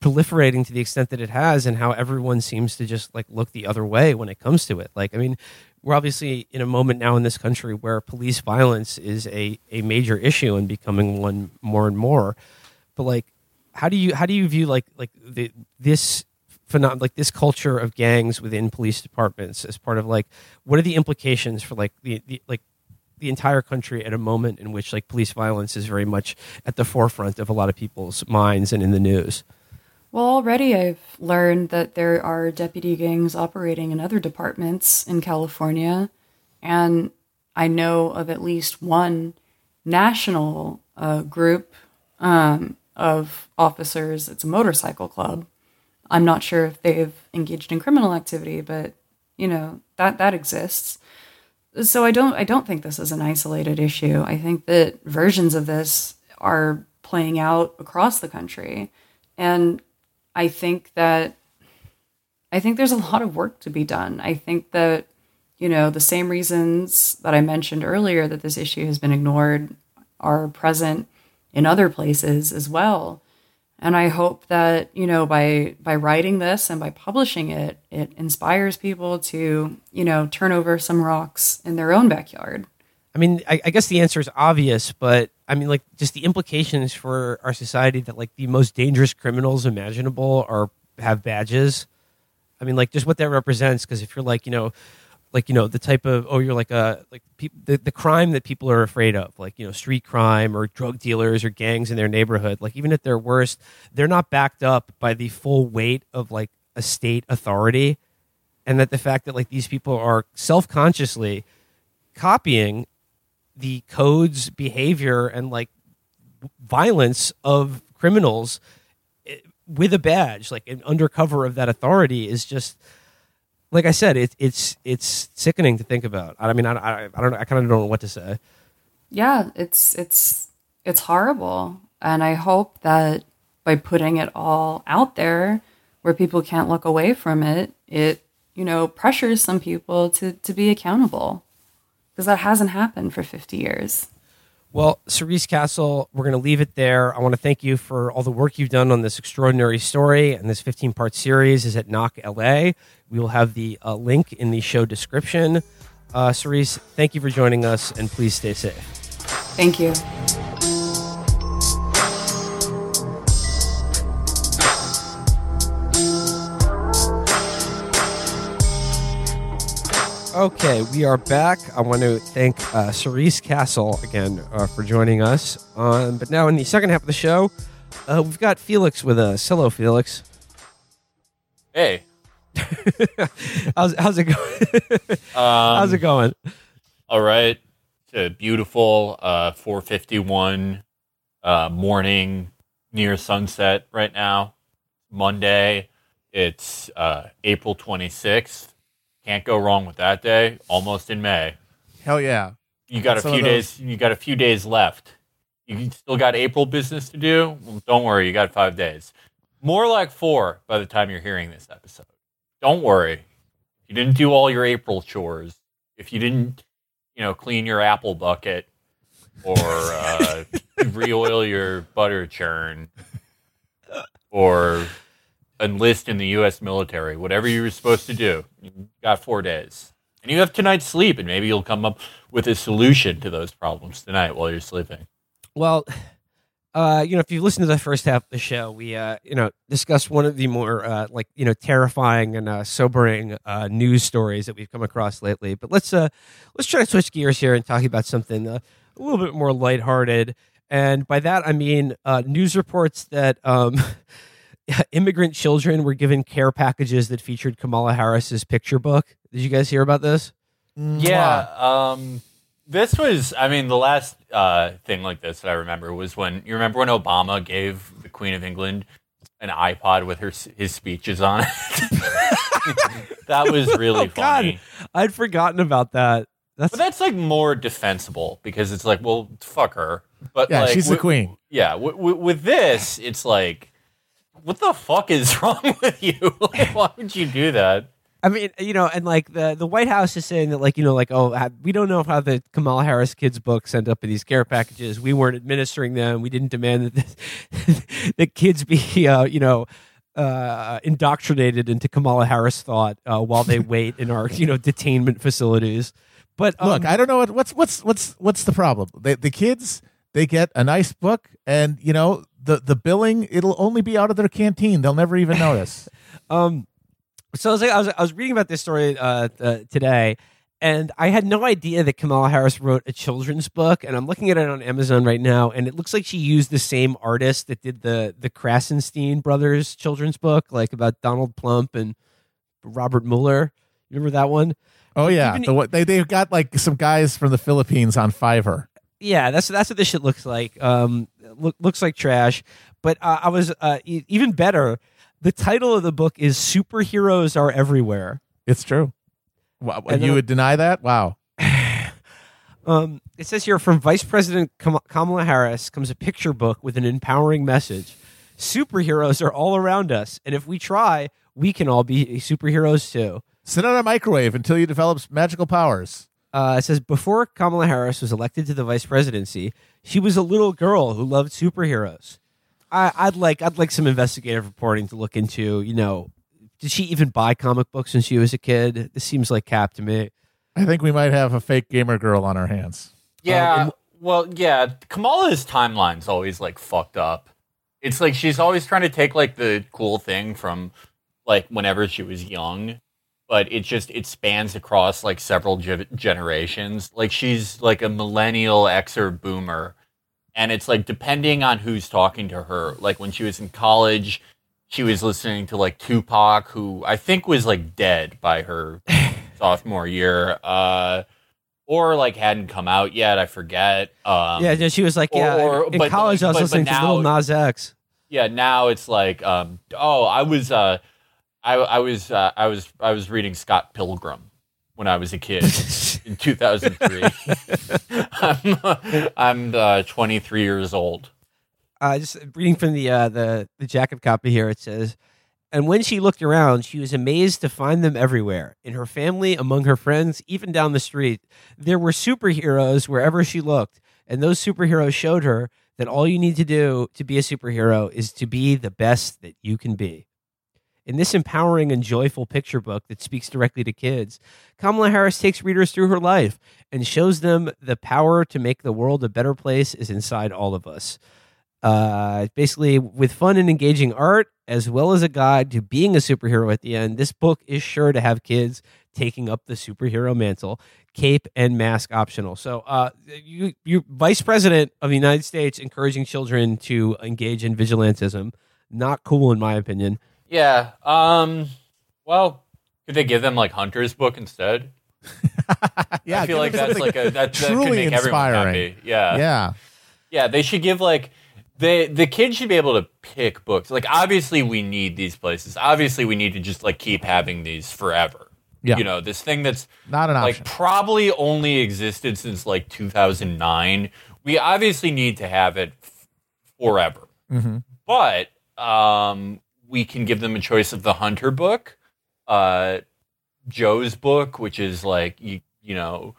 proliferating to the extent that it has, and how everyone seems to just like look the other way when it comes to it. Like I mean, we're obviously in a moment now in this country where police violence is a a major issue and becoming one more and more. But like how do you how do you view like like the this phenom- like this culture of gangs within police departments as part of like what are the implications for like the, the like the entire country at a moment in which like police violence is very much at the forefront of a lot of people's minds and in the news well already i've learned that there are deputy gangs operating in other departments in california and i know of at least one national uh, group um, of officers. It's a motorcycle club. I'm not sure if they've engaged in criminal activity, but you know that that exists. So I don't I don't think this is an isolated issue. I think that versions of this are playing out across the country, and I think that I think there's a lot of work to be done. I think that you know the same reasons that I mentioned earlier that this issue has been ignored are present in other places as well. And I hope that, you know, by by writing this and by publishing it, it inspires people to, you know, turn over some rocks in their own backyard. I mean, I, I guess the answer is obvious, but I mean, like just the implications for our society that like the most dangerous criminals imaginable are have badges. I mean, like just what that represents. Because if you're like, you know, like you know the type of oh you're like a like peop the, the crime that people are afraid of like you know street crime or drug dealers or gangs in their neighborhood like even at their worst they're not backed up by the full weight of like a state authority and that the fact that like these people are self-consciously copying the codes behavior and like violence of criminals eh, with a badge like an undercover of that authority is just like I said, it's it's it's sickening to think about. I mean, I, I, I don't. I kind of don't know what to say. Yeah, it's it's it's horrible, and I hope that by putting it all out there, where people can't look away from it, it you know pressures some people to to be accountable, because that hasn't happened for fifty years. Well, Cerise Castle, we're going to leave it there. I want to thank you for all the work you've done on this extraordinary story and this 15 part series is at Knock LA. We will have the uh, link in the show description. Uh, Cerise, thank you for joining us and please stay safe. Thank you. Okay, we are back. I want to thank uh, Cerise Castle again uh, for joining us. Um, but now, in the second half of the show, uh, we've got Felix with us. Hello, Felix. Hey, how's, how's it going? um, how's it going? All right, it's a beautiful uh, 4:51 uh, morning near sunset right now. Monday, it's uh, April 26th. Can't go wrong with that day. Almost in May. Hell yeah. You got a few days. You got a few days left. You still got April business to do. Well, don't worry, you got five days. More like four by the time you're hearing this episode. Don't worry. You didn't do all your April chores, if you didn't, you know, clean your apple bucket or uh, re-oil your butter churn or enlist in the U.S. military, whatever you were supposed to do, you got four days. And you have tonight's sleep, and maybe you'll come up with a solution to those problems tonight while you're sleeping. Well, uh, you know, if you listen to the first half of the show, we, uh, you know, discussed one of the more, uh, like, you know, terrifying and uh, sobering uh, news stories that we've come across lately. But let's, uh, let's try to switch gears here and talk about something a little bit more lighthearted. And by that, I mean uh, news reports that um, immigrant children were given care packages that featured Kamala Harris's picture book. Did you guys hear about this? Yeah. Um, this was, I mean, the last uh, thing like this that I remember was when you remember when Obama gave the Queen of England an iPod with her his speeches on it. that was really Oh, God. funny. I'd forgotten about that. That's But that's like more defensible because it's like, well, fuck her. But Yeah, like, she's the queen. Yeah, w- w- with this, it's like, what the fuck is wrong with you? like, why would you do that? I mean, you know, and like the the White House is saying that, like, you know, like, oh, we don't know how the Kamala Harris kids' books end up in these care packages. We weren't administering them. We didn't demand that the, that kids be, uh, you know, uh, indoctrinated into Kamala Harris thought uh, while they wait in our, you know, detainment facilities. But um, Look, I don't know what, what's what's what's what's the problem. They, the kids they get a nice book, and you know the the billing it'll only be out of their canteen. They'll never even notice. Um, so I was, I was I was reading about this story uh, uh, today, and I had no idea that Kamala Harris wrote a children's book. And I'm looking at it on Amazon right now, and it looks like she used the same artist that did the the Krassenstein brothers children's book, like about Donald Plump and Robert Mueller. You remember that one? Oh yeah, Even- the, they they've got like some guys from the Philippines on Fiverr. Yeah, that's that's what this shit looks like. Um, look, looks like trash. But uh, I was uh, e- even better. The title of the book is "Superheroes Are Everywhere." It's true. Wow, And you would deny that? Wow. Um, it says here from Vice President Kam- Kamala Harris comes a picture book with an empowering message. Superheroes are all around us, and if we try, we can all be superheroes too. Sit on a microwave until you develop magical powers. Uh, it says before Kamala Harris was elected to the vice presidency, she was a little girl who loved superheroes. I, I'd like I'd like some investigative reporting to look into. You know, did she even buy comic books when she was a kid? This seems like cap to me. I think we might have a fake gamer girl on our hands. Yeah. and Well, yeah, Kamala's timeline's always like fucked up. It's like she's always trying to take like the cool thing from like whenever she was young, but it just it spans across like several ge- generations. Like she's like a millennial X or boomer, and it's like depending on who's talking to her. Like when she was in college, she was listening to like Tupac, who I think was like dead by her sophomore year. Uh, or like hadn't come out yet. I forget. Um, yeah, she was like, yeah. or- in but- college, I was but- but listening to now- Lil Nas X. yeah now it's like um oh i was uh i i was uh, i was i was reading scott pilgrim when i was a kid in 2003 i'm i'm uh, 23 years old uh, just reading from the uh, the the jacket copy here, it says, "And when she looked around, she was amazed to find them everywhere in her family, among her friends, even down the street. There were superheroes wherever she looked, and those superheroes showed her that all you need to do to be a superhero is to be the best that you can be." In this empowering and joyful picture book that speaks directly to kids, Kamala Harris takes readers through her life and shows them the power to make the world a better place is inside all of us. Uh, basically with fun and engaging art as well as a guide to being a superhero at the end this book is sure to have kids taking up the superhero mantle cape and mask optional. So uh, you you vice president of the united states encouraging children to engage in vigilantism. Not cool in my opinion yeah um well could they give them like hunter's book instead yeah, i feel like that's like a that, that could make everyone inspiring. happy yeah yeah. Yeah, they should give like the the kids should be able to pick books. Like obviously we need these places. Obviously we need to just like keep having these forever. Yeah. You know, this thing that's Not an like option. probably only existed since like 2009. We obviously need to have it f- forever. Mhm. But um we can give them a choice of the Hunter book, uh Joe's book, which is like you you know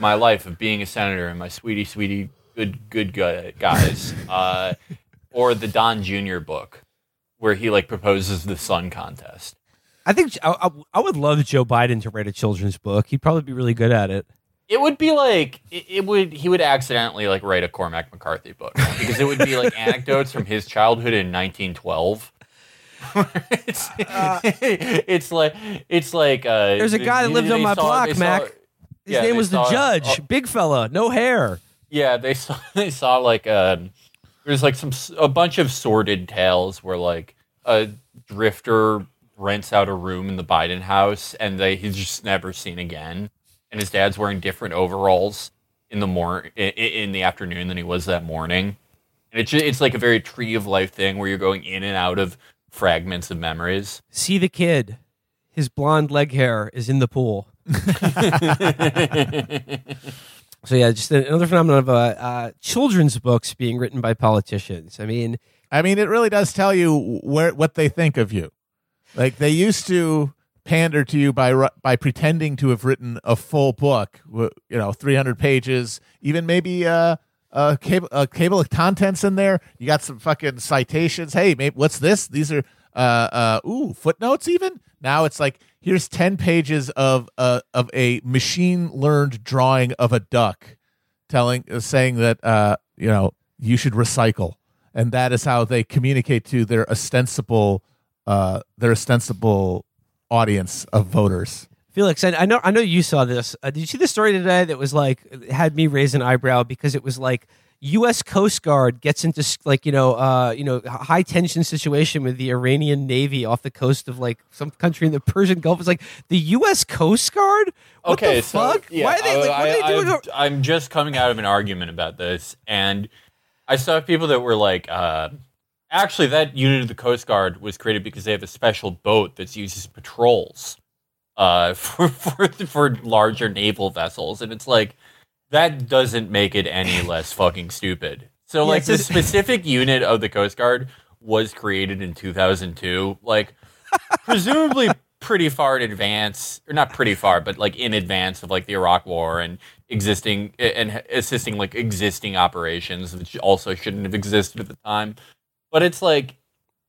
my life of being a senator and my sweetie sweetie good good gu- guys, uh, or the Don Jr. book where he like proposes the sun contest. i think I, I, I would love joe biden to write a children's book he'd probably be really good at it It would be like it, it would he would accidentally like write a Cormac McCarthy book because it would be like anecdotes from his childhood in 1912. It's, it's like it's like uh, There's a guy that lived on my saw- block, they saw- Mac. his yeah, name was the judge. big fella. No hair. Yeah, they saw they saw like um there's like some a bunch of sordid tales where like a drifter rents out a room in the Biden house and they he's just never seen again, and his dad's wearing different overalls in the mor in, in the afternoon than he was that morning, and it's ju- it's like a very tree of life thing where you're going in and out of fragments of memories. see the kid his blonde leg hair is in the pool So yeah, just another phenomenon of uh, uh, children's books being written by politicians. I mean, I mean, it really does tell you where what they think of you. Like they used to pander to you by by pretending to have written a full book, you know, three hundred pages, even maybe uh, a cable a cable of contents in there. You got some fucking citations. Hey, maybe what's this? These are uh uh ooh footnotes. Even now, it's like here's ten pages of uh of a machine learned drawing of a duck, telling uh, saying that uh you know you should recycle and that is how they communicate to their ostensible uh their ostensible audience of voters Felix, I, I know, I know you saw this. Uh, did you see the story today that was like had me raise an eyebrow because it was like U.S. Coast Guard gets into like you know, uh, you know, high tension situation with the Iranian Navy off the coast of like some country in the Persian Gulf. It's like the U.S. Coast Guard. What okay, the so fuck? yeah, Why are they? Like, what I, are they doing? I'm, I'm just coming out of an argument about this, and I saw people that were like, uh, actually, that unit of the Coast Guard was created because they have a special boat that's used as patrols uh, for, for for larger naval vessels, and it's like that doesn't make it any less fucking stupid. So, Yeah, like, it's the specific unit of the Coast Guard was created in 2002, like presumably pretty far in advance, or not pretty far, but like in advance of like the Iraq War and existing and assisting like existing operations, which also shouldn't have existed at the time. But it's like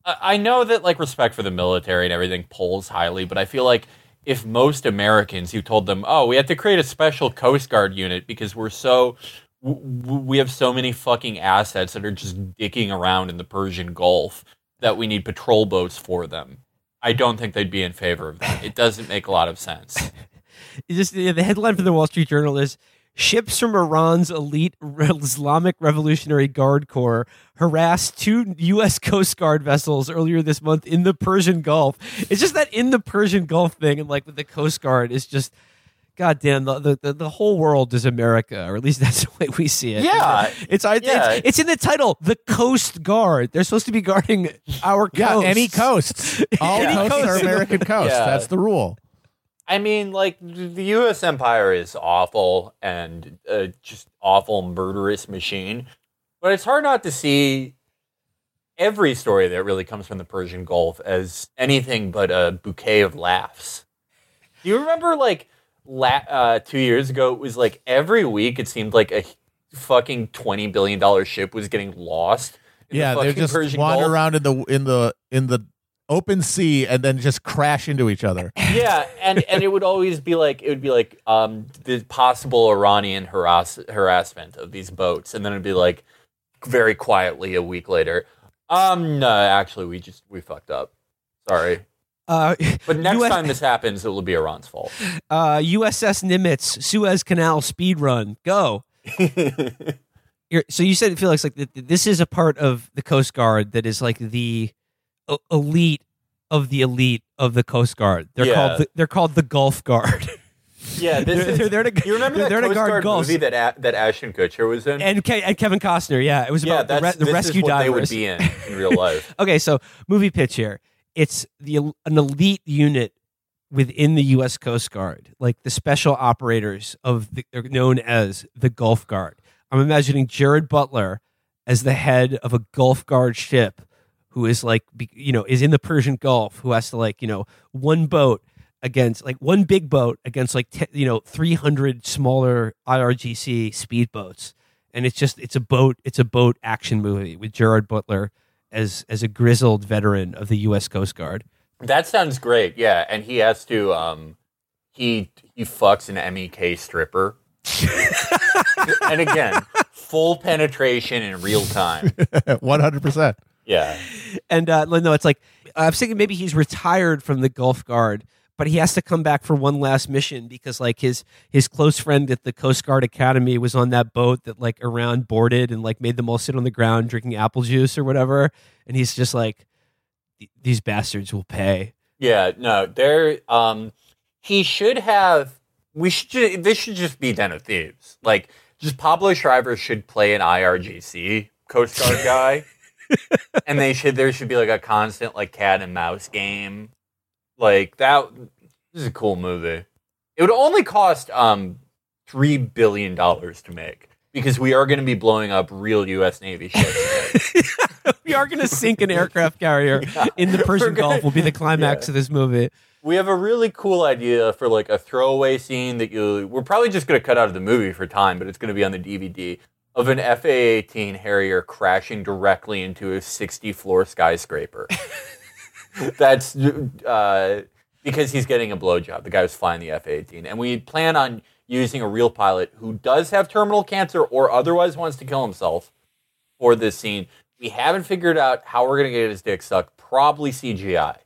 I I know that like respect for the military and everything polls highly, but I feel like if most Americans who told them, "Oh, we have to create a special Coast Guard unit because we're so we have so many fucking assets that are just dicking around in the Persian Gulf that we need patrol boats for them. I don't think they'd be in favor of that. It doesn't make a lot of sense. Just the headline for the Wall Street Journal is ships from Iran's elite Islamic Revolutionary Guard Corps harassed two U.S. Coast Guard vessels earlier this month in the Persian Gulf. It's just that in the Persian Gulf thing, and like with the Coast Guard, is just. God damn, the, the, the, the whole world is America, or at least that's the way we see it. Yeah. It's, I, Yeah. it's, it's in the title, the Coast Guard. They're supposed to be guarding our coast. Yeah, any coasts. All Any coasts are coast. American coasts. Yeah. That's the rule. I mean, like the U.S. empire is awful and uh, just awful, murderous machine. But it's hard not to see every story that really comes from the Persian Gulf as anything but a bouquet of laughs. Do you remember, like, la- uh, two years ago? It was like every week it seemed like a fucking twenty billion dollar ship was getting lost. in the Yeah, they fucking just Persian wander Gulf. around in the in the in the open sea and then just crash into each other. yeah, and and it would always be like it would be like um the possible Iranian harass harassment of these boats, and then it'd be like very quietly a week later. Um, no, actually, we just we fucked up. Sorry, Uh, but next US time this happens, it will be Iran's fault. uh, USS Nimitz, Suez Canal speed run. Go. You're, so you said, Felix, like th- th- this is a part of the Coast Guard that is like the elite of the elite of the Coast Guard. They're Yeah. called the, they're called the Gulf Guard. Yeah, this They're- is. they're there to- you remember they're that there to Coast guard Guard movie that a- that Ashton Kutcher was in? and, Ke- and Kevin Costner, yeah, it was yeah, about the, re- the rescue what they would be in in real life. okay, so movie pitch here. It's the an elite unit within the U.S. Coast Guard, like the special operators of the, they're known as the Gulf Guard. I'm imagining Gerard Butler as the head of a Gulf Guard ship, who is like, you know, is in the Persian Gulf, who has to like, you know, one boat against like one big boat against like te- you know 300 smaller IRGC speedboats, and it's just it's a boat it's a boat action movie with Gerard Butler as as a grizzled veteran of the U.S. Coast Guard. That sounds great. Yeah, and he has to um he he fucks an MEK stripper. and again, full penetration in real time. One hundred percent. Yeah. And uh, no, it's like I was thinking maybe he's retired from the Gulf Guard, but he has to come back for one last mission because like his his close friend at the Coast Guard Academy was on that boat that like Iran boarded and like made them all sit on the ground drinking apple juice or whatever, and he's just like, these bastards will pay. Yeah, no, there um he should have we should ju- this should just be Den of Thieves. Like just Pablo Schreiber should play an IRGC Coast Guard guy. and they should there should be like a constant like cat and mouse game. Like that this is a cool movie. It would only cost um three billion dollars to make because we are going to be blowing up real U.S. Navy ships. we are going to sink an aircraft carrier in the Persian gonna- Gulf. Will be the climax Yeah. of this movie. we have a really cool idea for like a throwaway scene that you we're probably just going to cut out of the movie for time, but it's going to be on the DVD of an FA-18 Harrier crashing directly into a 60-floor skyscraper. That's uh, because he's getting a blowjob. The guy was flying the F-18, and we plan on using a real pilot who does have terminal cancer or otherwise wants to kill himself for this scene. We haven't figured out how we're going to get his dick sucked. Probably CGI,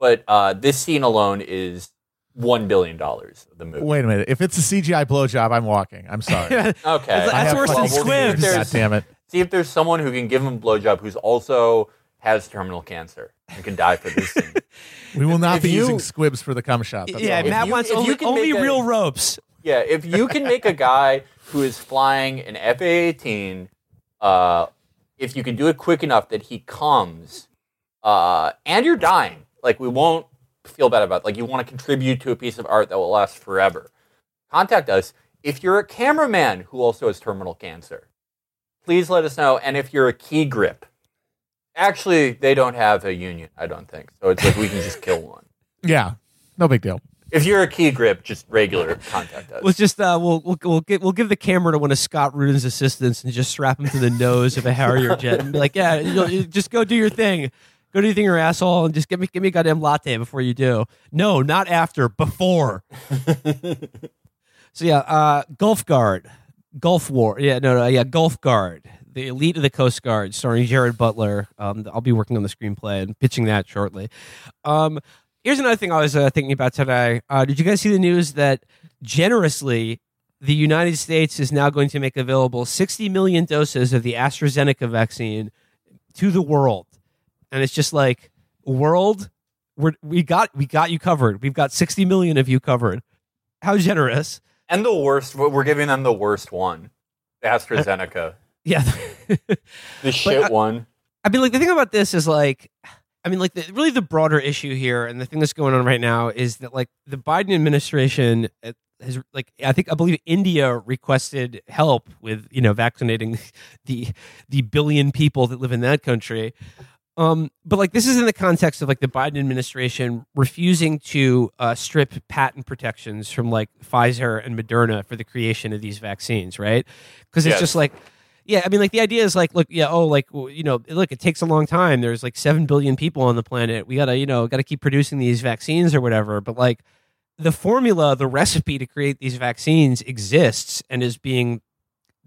but uh, this scene alone is one billion dollars of the movie. Wait a minute. If it's a CGI blowjob, I'm walking. I'm sorry. Okay, That's I have worse than squibs. God damn it. See if there's someone who can give him a blowjob who's also has terminal cancer and can die for this scene. We will not If be you- using squibs for the cum shot. That's yeah, all. Matt you- wants only, only make a- real ropes. Yeah, if you can make a guy who is flying an F-18, uh, if you can do it quick enough that he comes, uh, and you're dying, like we won't feel bad about. Like you want to contribute to a piece of art that will last forever. Contact us if you're a cameraman who also has terminal cancer. Please let us know. And if you're a key grip, actually, they don't have a union. I don't think so. It's like we can just kill one. Yeah. No big deal. If you're a key grip, just regular contact us. We'll just uh, we'll we'll we'll, get, we'll give the camera to one of Scott Rudin's assistants and just strap him to the nose of a Harrier jet and be like, yeah, you you just go do your thing, go do anything your asshole, and just give me give me a goddamn latte before you do. No, not after, before. so yeah, uh, Gulf Guard, Gulf War. Yeah, no, no, yeah, Gulf Guard, the elite of the Coast Guard, starring Gerard Butler. Um, I'll be working on the screenplay and pitching that shortly. Um, here's another thing I was uh, thinking about today. Uh, did you guys see the news that generously the United States is now going to make available 60 million doses of the AstraZeneca vaccine to the world, and it's just like world, we're, we got we got you covered. We've got 60 million of you covered. How generous! And the worst, we're giving them the worst one, AstraZeneca, Yeah. the shit I- one. I mean, like the thing about this is like, I mean, like the, really the broader issue here, and the thing that's going on right now is that like the Biden administration uh, has like I think I believe India requested help with you know vaccinating the the billion people that live in that country. Um, but like this is in the context of like the Biden administration refusing to uh, strip patent protections from like Pfizer and Moderna for the creation of these vaccines, right? Because it's Yes. just like yeah, I mean, like the idea is like, look, yeah, oh, like you know, look, it takes a long time. There's like seven billion people on the planet. We gotta, you know, gotta keep producing these vaccines or whatever. But like, the formula, the recipe to create these vaccines exists and is being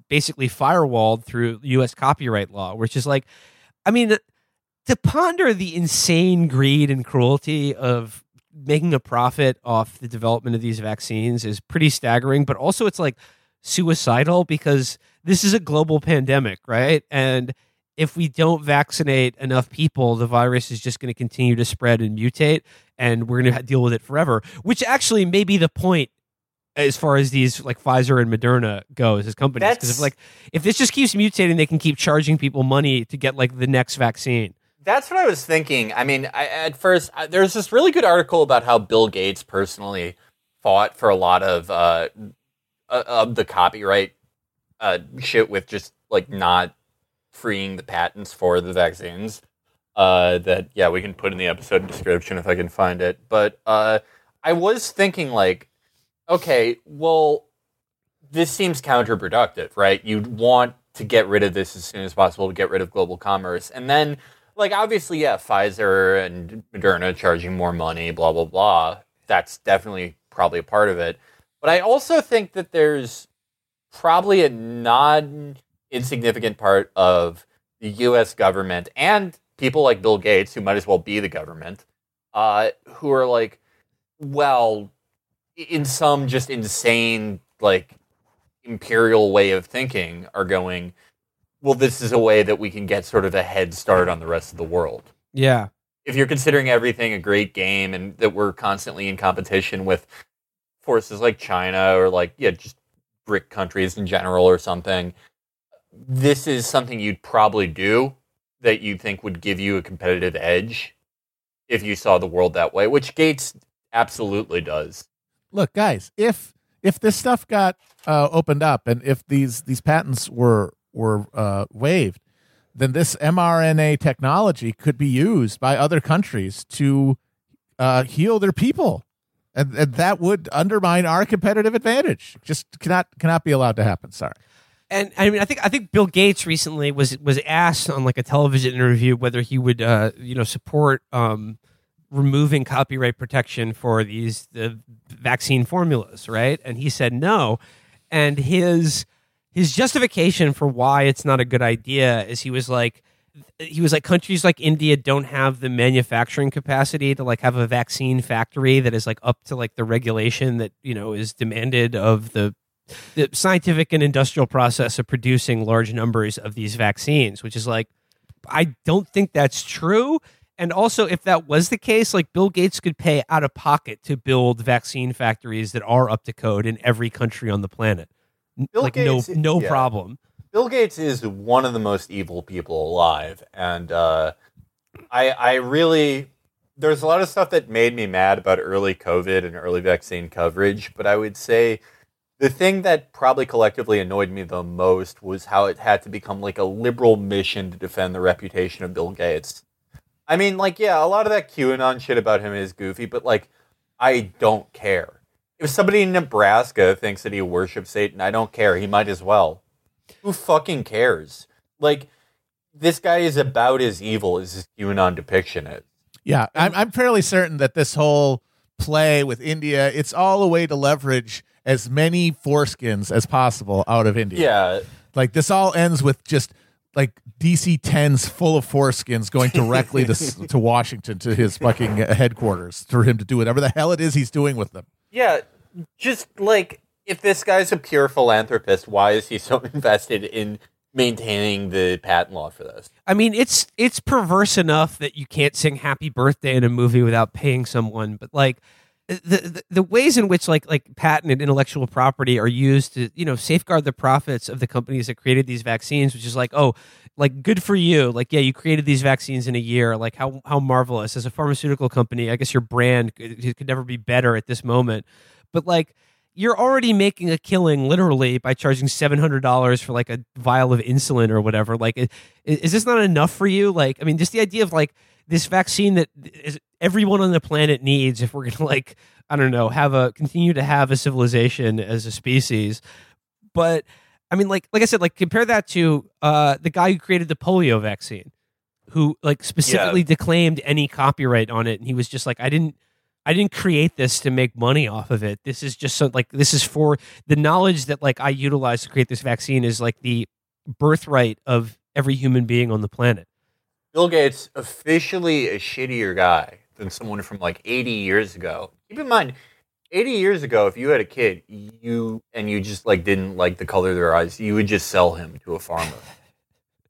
basically firewalled through U.S. copyright law, which is like, I mean, to ponder the insane greed and cruelty of making a profit off the development of these vaccines is pretty staggering. But also, it's like suicidal because this is a global pandemic, right? And if we don't vaccinate enough people, the virus is just going to continue to spread and mutate, and we're going to deal with it forever. Which actually may be the point as far as these like Pfizer and Moderna goes as companies. Because if like if this just keeps mutating, they can keep charging people money to get like the next vaccine. That's what I was thinking. I mean, I, at first, I, there's this really good article about how Bill Gates personally fought for a lot of uh, uh, of the copyright uh, shit with just like not freeing the patents for the vaccines. Uh, that yeah, we can put in the episode description if I can find it. But uh, I was thinking like, okay, well, this seems counterproductive, right? You'd want to get rid of this as soon as possible to get rid of global commerce, and then like obviously, yeah, Pfizer and Moderna charging more money, blah blah blah. That's definitely probably a part of it. But I also think that there's probably a non insignificant part of the U.S. government and people like Bill Gates, who might as well be the government, uh, who are like, well, in some just insane like imperial way of thinking, are going well, this is a way that we can get sort of a head start on the rest of the world. Yeah. If you're considering everything a great game and that we're constantly in competition with forces like China or like, yeah, just BRIC countries in general or something, this is something you'd probably do that you think would give you a competitive edge if you saw the world that way, which Gates absolutely does. Look, guys, if if this stuff got uh, opened up and if these these patents were were uh, waived, then this mRNA technology could be used by other countries to uh, heal their people, and, and that would undermine our competitive advantage. Just cannot cannot be allowed to happen. Sorry. And I mean, I think I think Bill Gates recently was was asked on like a television interview whether he would, uh, you know, support um, removing copyright protection for these the vaccine formulas, right? And he said no. And his his justification for why it's not a good idea is he was like he was like countries like India don't have the manufacturing capacity to like have a vaccine factory that is like up to like the regulation that you know is demanded of the the scientific and industrial process of producing large numbers of these vaccines, which is like, I don't think that's true. And also, if that was the case, like Bill Gates could pay out of pocket to build vaccine factories that are up to code in every country on the planet. Bill like Gates- no no yeah. problem. Bill Gates is one of the most evil people alive, and uh, I I really there's a lot of stuff that made me mad about early COVID and early vaccine coverage, but I would say the thing that probably collectively annoyed me the most was how it had to become like a liberal mission to defend the reputation of Bill Gates. I mean, like, yeah, a lot of that QAnon shit about him is goofy, but like, I don't care. If somebody in Nebraska thinks that he worships Satan, I don't care. He might as well. Who fucking cares? Like, this guy is about as evil as his QAnon depiction is. Yeah, I'm, I'm fairly certain that this whole play with India, it's all a way to leverage as many foreskins as possible out of India. Yeah, Like this all ends with just like DC 10s full of foreskins going directly to to Washington to his fucking headquarters for him to do whatever the hell it is he's doing with them. Yeah. Just like if this guy's a pure philanthropist, why is he so invested in maintaining the patent law for this? I mean, it's it's perverse enough that you can't sing "Happy Birthday" in a movie without paying someone, but like the, the the ways in which like like patent and intellectual property are used to you know safeguard the profits of the companies that created these vaccines, which is like oh like good for you, like yeah you created these vaccines in a year, like how how marvelous. As a pharmaceutical company, I guess your brand could, could never be better at this moment, but like you're already making a killing literally by charging $700 for like a vial of insulin or whatever. Like i- is, this not enough for you? Like i mean just the idea of like this vaccine that is everyone on the planet needs if we're gonna like i don't know have a continue to have a civilization as a species but i mean like like i said like compare that to uh the guy who created the polio vaccine who like specifically declaimed any copyright on it and he was just like i didn't I didn't create this to make money off of it. This is just so like this is for the knowledge that like I utilize to create this vaccine is like the birthright of every human being on the planet. Bill Gates officially a shittier guy than someone from like 80 years ago. Keep in mind, 80 years ago, if you had a kid, you and you just like didn't like the color of their eyes, you would just sell him to a farmer.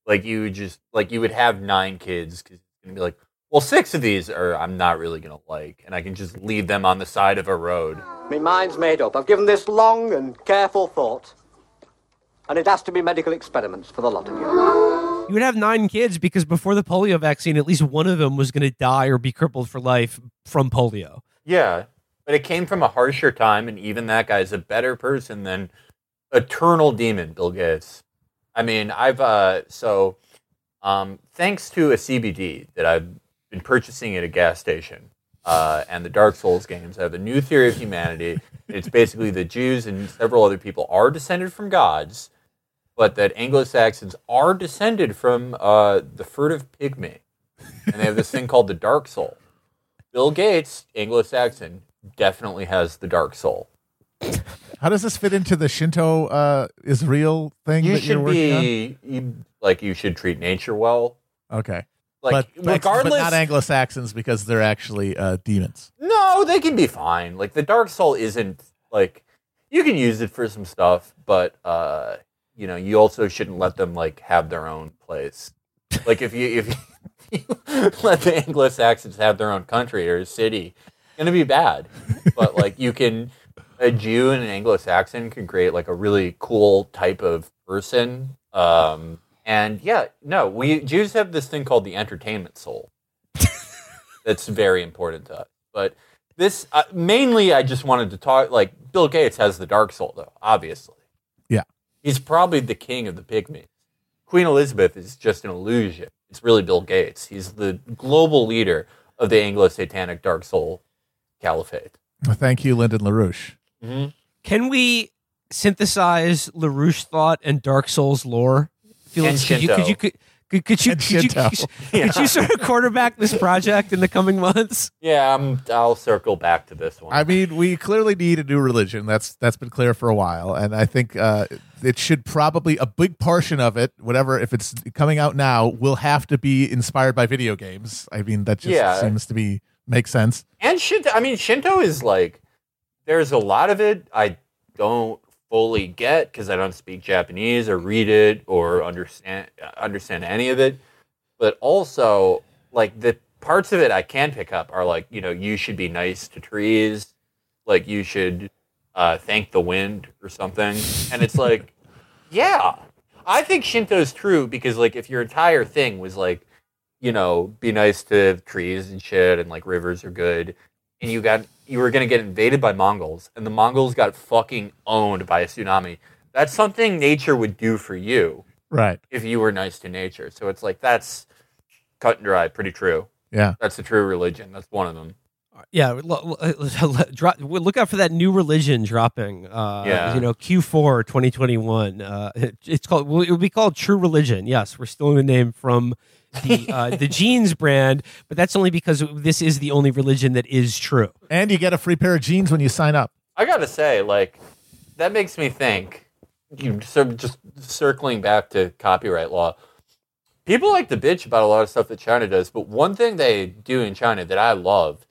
like you would just like you would have nine kids because it's gonna be like, well, six of these are I'm not really gonna like, and I can just leave them on the side of a road. My mind's made up. I've given this long and careful thought. And it has to be medical experiments for the lot of you. You would have nine kids because before the polio vaccine, at least one of them was going to die or be crippled for life from polio. Yeah, but it came from a harsher time, and even that guy's a better person than eternal demon Bill Gates. I mean, I've uh, so um, thanks to a CBD that I've been purchasing at a gas station uh, and the Dark Souls games, I have a new theory of humanity. it's basically the Jews and several other people are descended from gods, but that Anglo Saxons are descended from uh, the furtive pygmy, and they have this thing called the Dark Soul. Bill Gates, Anglo Saxon, definitely has the dark soul. How does this fit into the Shinto uh, is real thing You that you're should working be you, like you should treat nature well. Okay. Like but, but- regardless, but not Anglo Saxons because they're actually uh, demons. no, they can be fine. Like the dark soul isn't like you can use it for some stuff, but uh, you know you also shouldn't let them like have their own place. Like if you if you let the Anglo Saxons have their own country or city, it's gonna be bad. But like you can a Jew and an Anglo Saxon can create like a really cool type of person. Um, and yeah, no, we Jews have this thing called the entertainment soul. That's very important to us. But this uh, mainly, I just wanted to talk. Like Bill Gates has the dark soul, though. Obviously. He's probably the king of the pygmies. Queen Elizabeth is just an illusion. It's really Bill Gates. He's the global leader of the Anglo-Satanic dark soul caliphate. Thank you, Lyndon LaRouche. Mm-hmm. Can we synthesize LaRouche thought and Dark Souls lore? And could you could you could, could, could you could you, Shinto. could you sort of quarterback this project in the coming months? Yeah, I'm, I'll circle back to this one. I mean, we clearly need a new religion. That's that's been clear for a while, and I think uh, it should probably a big portion of it, whatever if it's coming out now, will have to be inspired by video games. I mean, that just Yeah. seems to be make sense. And Shinto, I mean, Shinto is like, there's a lot of it I don't fully get because I don't speak Japanese or read it or understand understand any of it. But also, like the parts of it I can pick up are like, you know, you should be nice to trees, like you should uh, thank the wind or something. And it's like, yeah, I think Shinto's true because like if your entire thing was like, you know, be nice to trees and shit, and like rivers are good, and you got you were gonna get invaded by Mongols, and the Mongols got fucking owned by a tsunami. That's something nature would do for you Right. if you were nice to nature. So it's like that's cut and dry, pretty true. Yeah. That's the true religion. That's one of them. Yeah, lo- lo- look out for that new religion dropping. Uh, Yeah. you know, Q4 2021. Uh, it's called. well, It will be called True Religion. Yes, we're stealing the name from the uh, the jeans brand, but that's only because this is the only religion that is true. And you get a free pair of jeans when you sign up. I gotta say, like, that makes me think. You sort of just circling back to copyright law. People like to bitch about a lot of stuff that China does, but one thing they do in China that I love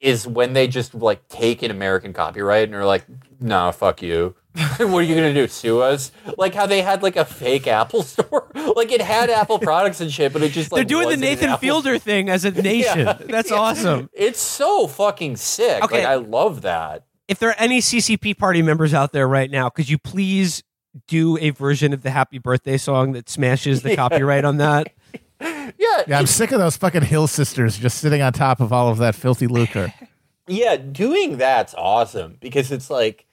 is when they just like take an American copyright and are like, "No, fuck you." what are you gonna do? Sue us? Like how they had like a fake Apple store, like it had Apple products and shit, but it just like They're doing the Nathan Fielder thing as a nation. Yeah. That's Yeah. awesome. It's so fucking sick. Okay. Like I love that. If there are any CCP party members out there right now, could you please do a version of the Happy Birthday song that smashes the Yeah. copyright on that? Yeah, Yeah, I'm sick of those fucking Hill sisters just sitting on top of all of that filthy lucre. yeah. Doing that's awesome because it's like,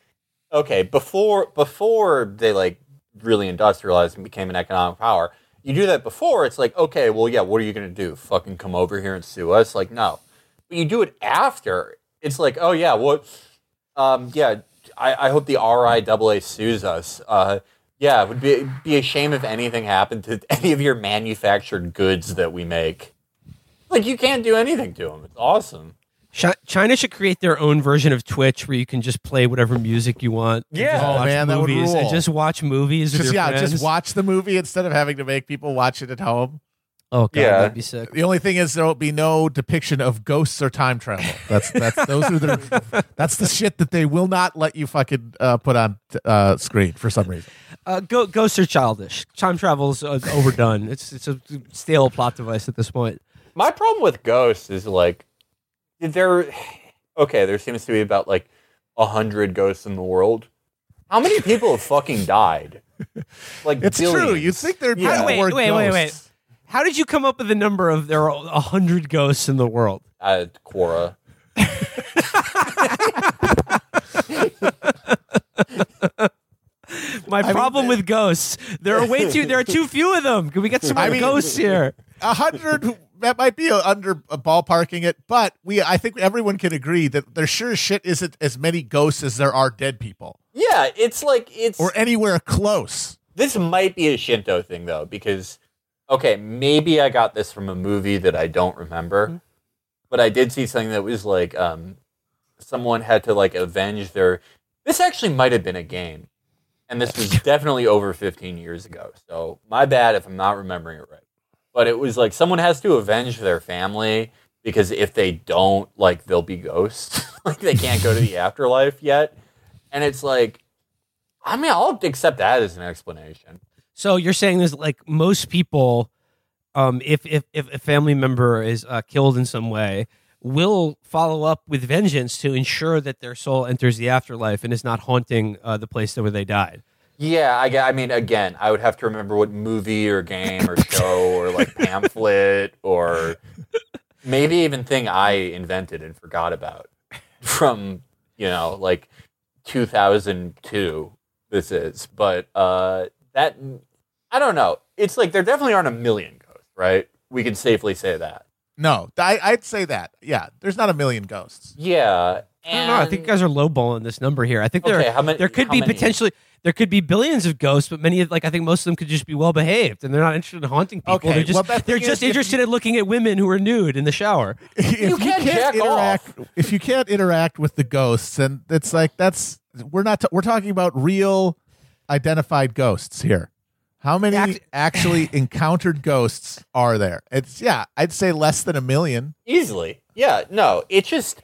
okay, before before they like really industrialized and became an economic power, you do that before. It's like, okay, well, yeah, what are you gonna do? Fucking come over here and sue us? Like, no. But you do it after. It's like, oh yeah, what? Um, yeah, I, I hope the RIAA sues us. Uh, yeah, it would be be a shame if anything happened to any of your manufactured goods that we make. Like you can't do anything to them. It's awesome. China should create their own version of Twitch where you can just play whatever music you want. Yeah. just Oh, watch man, that would movies and just watch movies. with Just your yeah, friends. just watch the movie instead of having to make people watch it at home. Oh god, Yeah. that'd be sick. The only thing is there will be no depiction of ghosts or time travel. That's that's those are the that's the shit that they will not let you fucking uh, put on uh, screen for some reason. Uh, go, ghosts are childish. Time travel's uh, overdone. It's it's a stale plot device at this point. My problem with ghosts is like there. Okay, there seems to be about like a hundred ghosts in the world. How many people have fucking died? Like It's true. You think there'd be Yeah. more Wait, wait, wait, wait. ghosts. How did you come up with the number of there are a hundred ghosts in the world? uh, Quora. My mean, problem with ghosts, there are way too there are too few of them. Can we get some more I mean- ghosts here? A hundred that might be under ballparking it, but we I think everyone can agree that there sure as shit isn't as many ghosts as there are dead people Yeah, it's like it's or anywhere close. This might be a Shinto thing though, because okay, maybe I got this from a movie that I don't remember, but I did see something that was like um, someone had to like avenge their. This actually might have been a game, and this was definitely over 15 years ago. So my bad if I'm not remembering it right. But it was like someone has to avenge their family because if they don't, like they'll be ghosts, like they can't go to the afterlife yet, and it's like. I mean, I'll accept that as an explanation. So you're saying there's like most people, um, if if if a family member is uh, killed in some way, will follow up with vengeance to ensure that their soul enters the afterlife and is not haunting uh, the place where they died. Yeah, I, I mean, again, I would have to remember what movie or game or show or like pamphlet or maybe even thing I invented and forgot about from, you know, like 2002 this is. But uh, that, I don't know. It's like there definitely aren't a million ghosts, right? We can safely say that. No, I, I'd say that. Yeah, there's not a million ghosts. Yeah. I don't know. I think you guys are lowballing this number here. I think there Okay, how many- there could how be many? potentially there could be billions of ghosts, but many of like I think most of them could just be well behaved and they're not interested in haunting people. Okay, they're just well, they're just is, if interested in looking at women who are nude in the shower. if You can't jack interact, off. if you can't interact with the ghosts, and it's like that's we're not we're talking about real identified ghosts here. How many Act- actually encountered ghosts are there? It's yeah, I'd say less than a million. Easily. Yeah, no, it just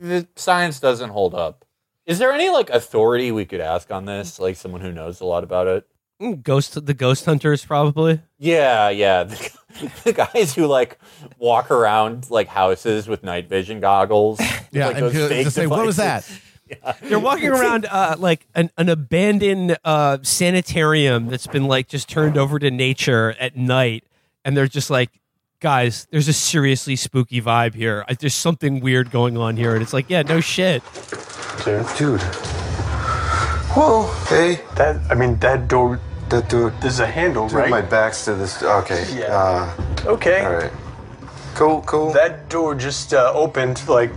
the science doesn't hold up. Is there any like authority we could ask on this? Like someone who knows a lot about it? Mm, Ghost the ghost hunters probably. Yeah, yeah. The, the guys who like walk around like houses with night vision goggles. Yeah, like and those to, fake to say what was that? devices. They're walking around uh, like an, an abandoned uh, sanitarium that's been like just turned over to nature at night, and they're just like, guys, there's a seriously spooky vibe here. I, there's something weird going on here, and it's like, yeah, no shit. Dude, Dude. Whoa. Hey. that I mean that door. That dude. There's a handle, Dude, right? my back's to this. Okay. Yeah. okay. Uh, all right. Cool, cool. That door just uh, opened. Like,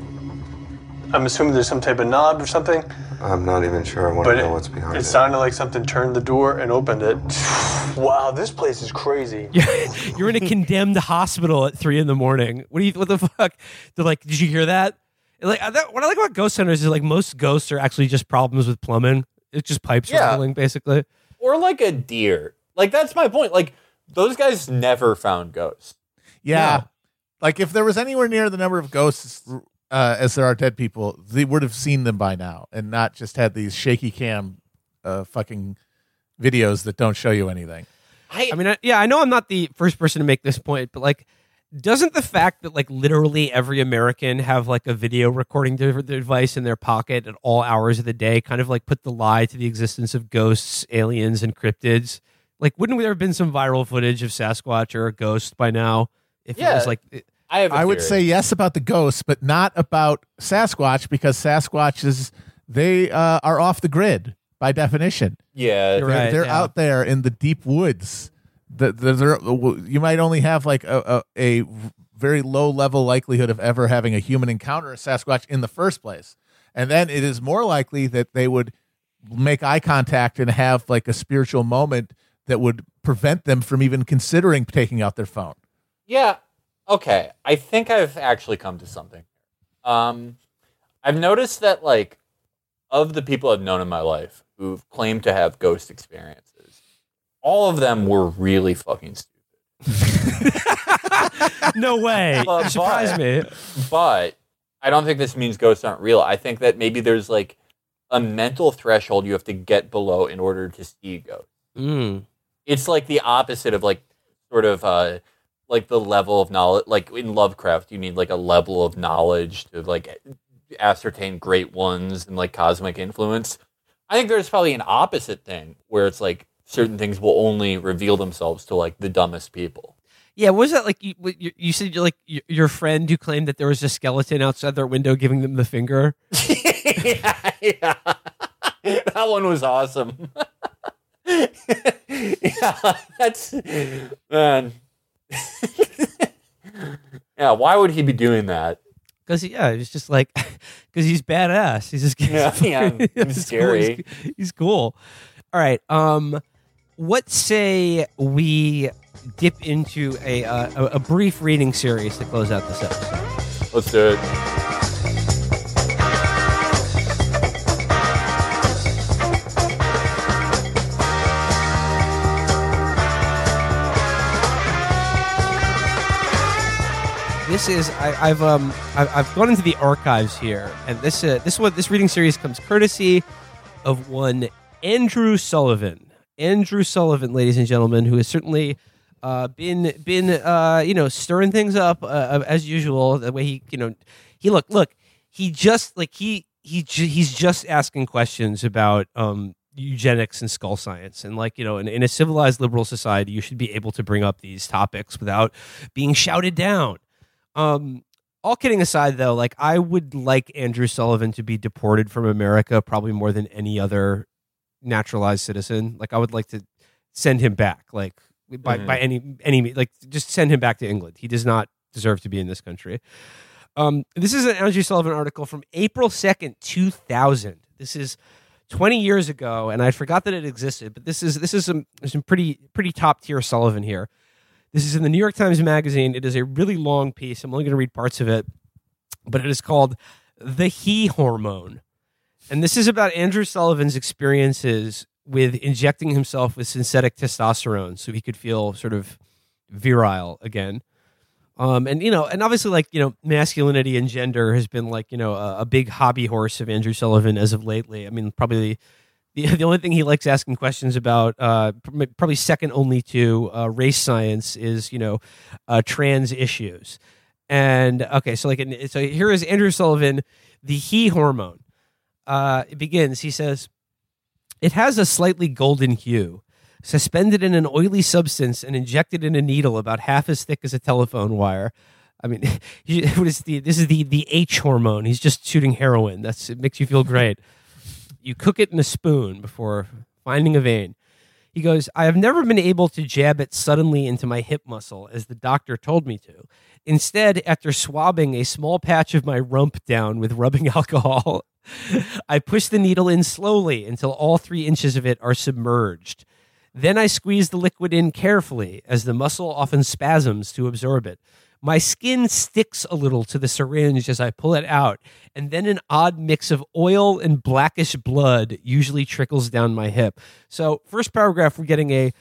I'm assuming there's some type of knob or something. I'm not even sure. I want But to it, know what's behind it it. sounded like something turned the door and opened it. wow, this place is crazy. You're in a condemned hospital at three in the morning. What do you? What the fuck? They're like, did you hear that? Like that, what I like about ghost hunters is like most ghosts are actually just problems with plumbing. It's just pipes Yeah. rattling, basically. or like a deer. Like that's my point. Like those guys never found ghosts. Yeah. No. Like if there was anywhere near the number of ghosts uh, as there are dead people, they would have seen them by now and not just had these shaky cam uh, fucking videos that don't show you anything. I, I mean, I, yeah, I know I'm not the first person to make this point, but like, doesn't the fact that like literally every American have like a video recording device in their pocket at all hours of the day kind of like put the lie to the existence of ghosts, aliens, and cryptids? Like, wouldn't there have been some viral footage of Sasquatch or a ghost by now? If it was like, I have. a I would say yes about the ghosts, but not about Sasquatch because Sasquatches they uh, are off the grid by definition. yeah. You're They're, right, they're yeah. out there in the deep woods. The, the, there- you might only have like a, a, a very low level likelihood of ever having a human encounter a Sasquatch in the first place. And then it is more likely that they would make eye contact and have like a spiritual moment that would prevent them from even considering taking out their phone. Yeah. Okay. I think I've actually come to something. Um, I've noticed that like of the people I've known in my life who've claimed to have ghost experiences, all of them were really fucking stupid. no way. Well, you surprised me. But I don't think this means ghosts aren't real. I think that maybe there's like a mental threshold you have to get below in order to see ghosts. Mm. it's like the opposite of like sort of uh like the level of knowledge like in lovecraft you need like a level of knowledge to like ascertain great ones and like cosmic influence i think there's probably an opposite thing where it's like certain things will only reveal themselves to like the dumbest people Yeah, what was that like? You, you, you said like your friend who claimed that there was a skeleton outside their window giving them the finger. yeah, yeah. that one was awesome yeah that's man yeah why would he be doing that Because yeah, it's just like because he's badass. He's just Yeah, yeah, he's he's cool. scary. He's, he's cool. All right. Um, what say we dip into a uh, a, a brief reading series to close out this episode? let's do it This is I, I've um I've, I've gone into the archives here, and this uh, this one this reading series comes courtesy of one Andrew Sullivan. Andrew Sullivan, ladies and gentlemen, who has certainly uh, been been uh, you know stirring things up uh, as usual. The way he you know he look look he just like he he he's just asking questions about um eugenics and skull science and like you know in, in a civilized liberal society you should be able to bring up these topics without being shouted down um, all kidding aside, though, like I would like Andrew Sullivan to be deported from America probably more than any other naturalized citizen. Like I would like to send him back, like by Mhm. by any any like just send him back to England. He does not deserve to be in this country. Um, this is an Andrew Sullivan article from April second, two thousand. This is. 20 years ago and I forgot that it existed but this is this is some some pretty pretty top tier Sullivan here this is in the New York Times Magazine. It is a really long piece. I'm only going to read parts of it, but it is called The He Hormone. And this is about Andrew Sullivan's experiences with injecting himself with synthetic testosterone so he could feel sort of virile again. Um, and you know, and obviously, like you know, masculinity and gender has been like you know a, a big hobby horse of Andrew Sullivan as of lately. I mean, probably the, the only thing he likes asking questions about, uh, probably second only to uh, race science, is you know uh, trans issues. And okay, so like, so here is Andrew Sullivan, the he hormone. Uh, it begins. He says, "It has a slightly golden hue." Suspended in an oily substance and injected in a needle about half as thick as a telephone wire. I mean, what is the, this is the, the H hormone. He's just shooting heroin. That's it makes you feel great you cook it in a spoon before finding a vein. He goes, I have never been able to jab it suddenly into my hip muscle as the doctor told me to. Instead, after swabbing a small patch of my rump down with rubbing alcohol, I push the needle in slowly until all three inches of it are submerged. Then I squeeze the liquid in carefully as the muscle often spasms to absorb it. My skin sticks a little to the syringe as I pull it out, and then an odd mix of oil and blackish blood usually trickles down my hip. So, first paragraph, we're getting a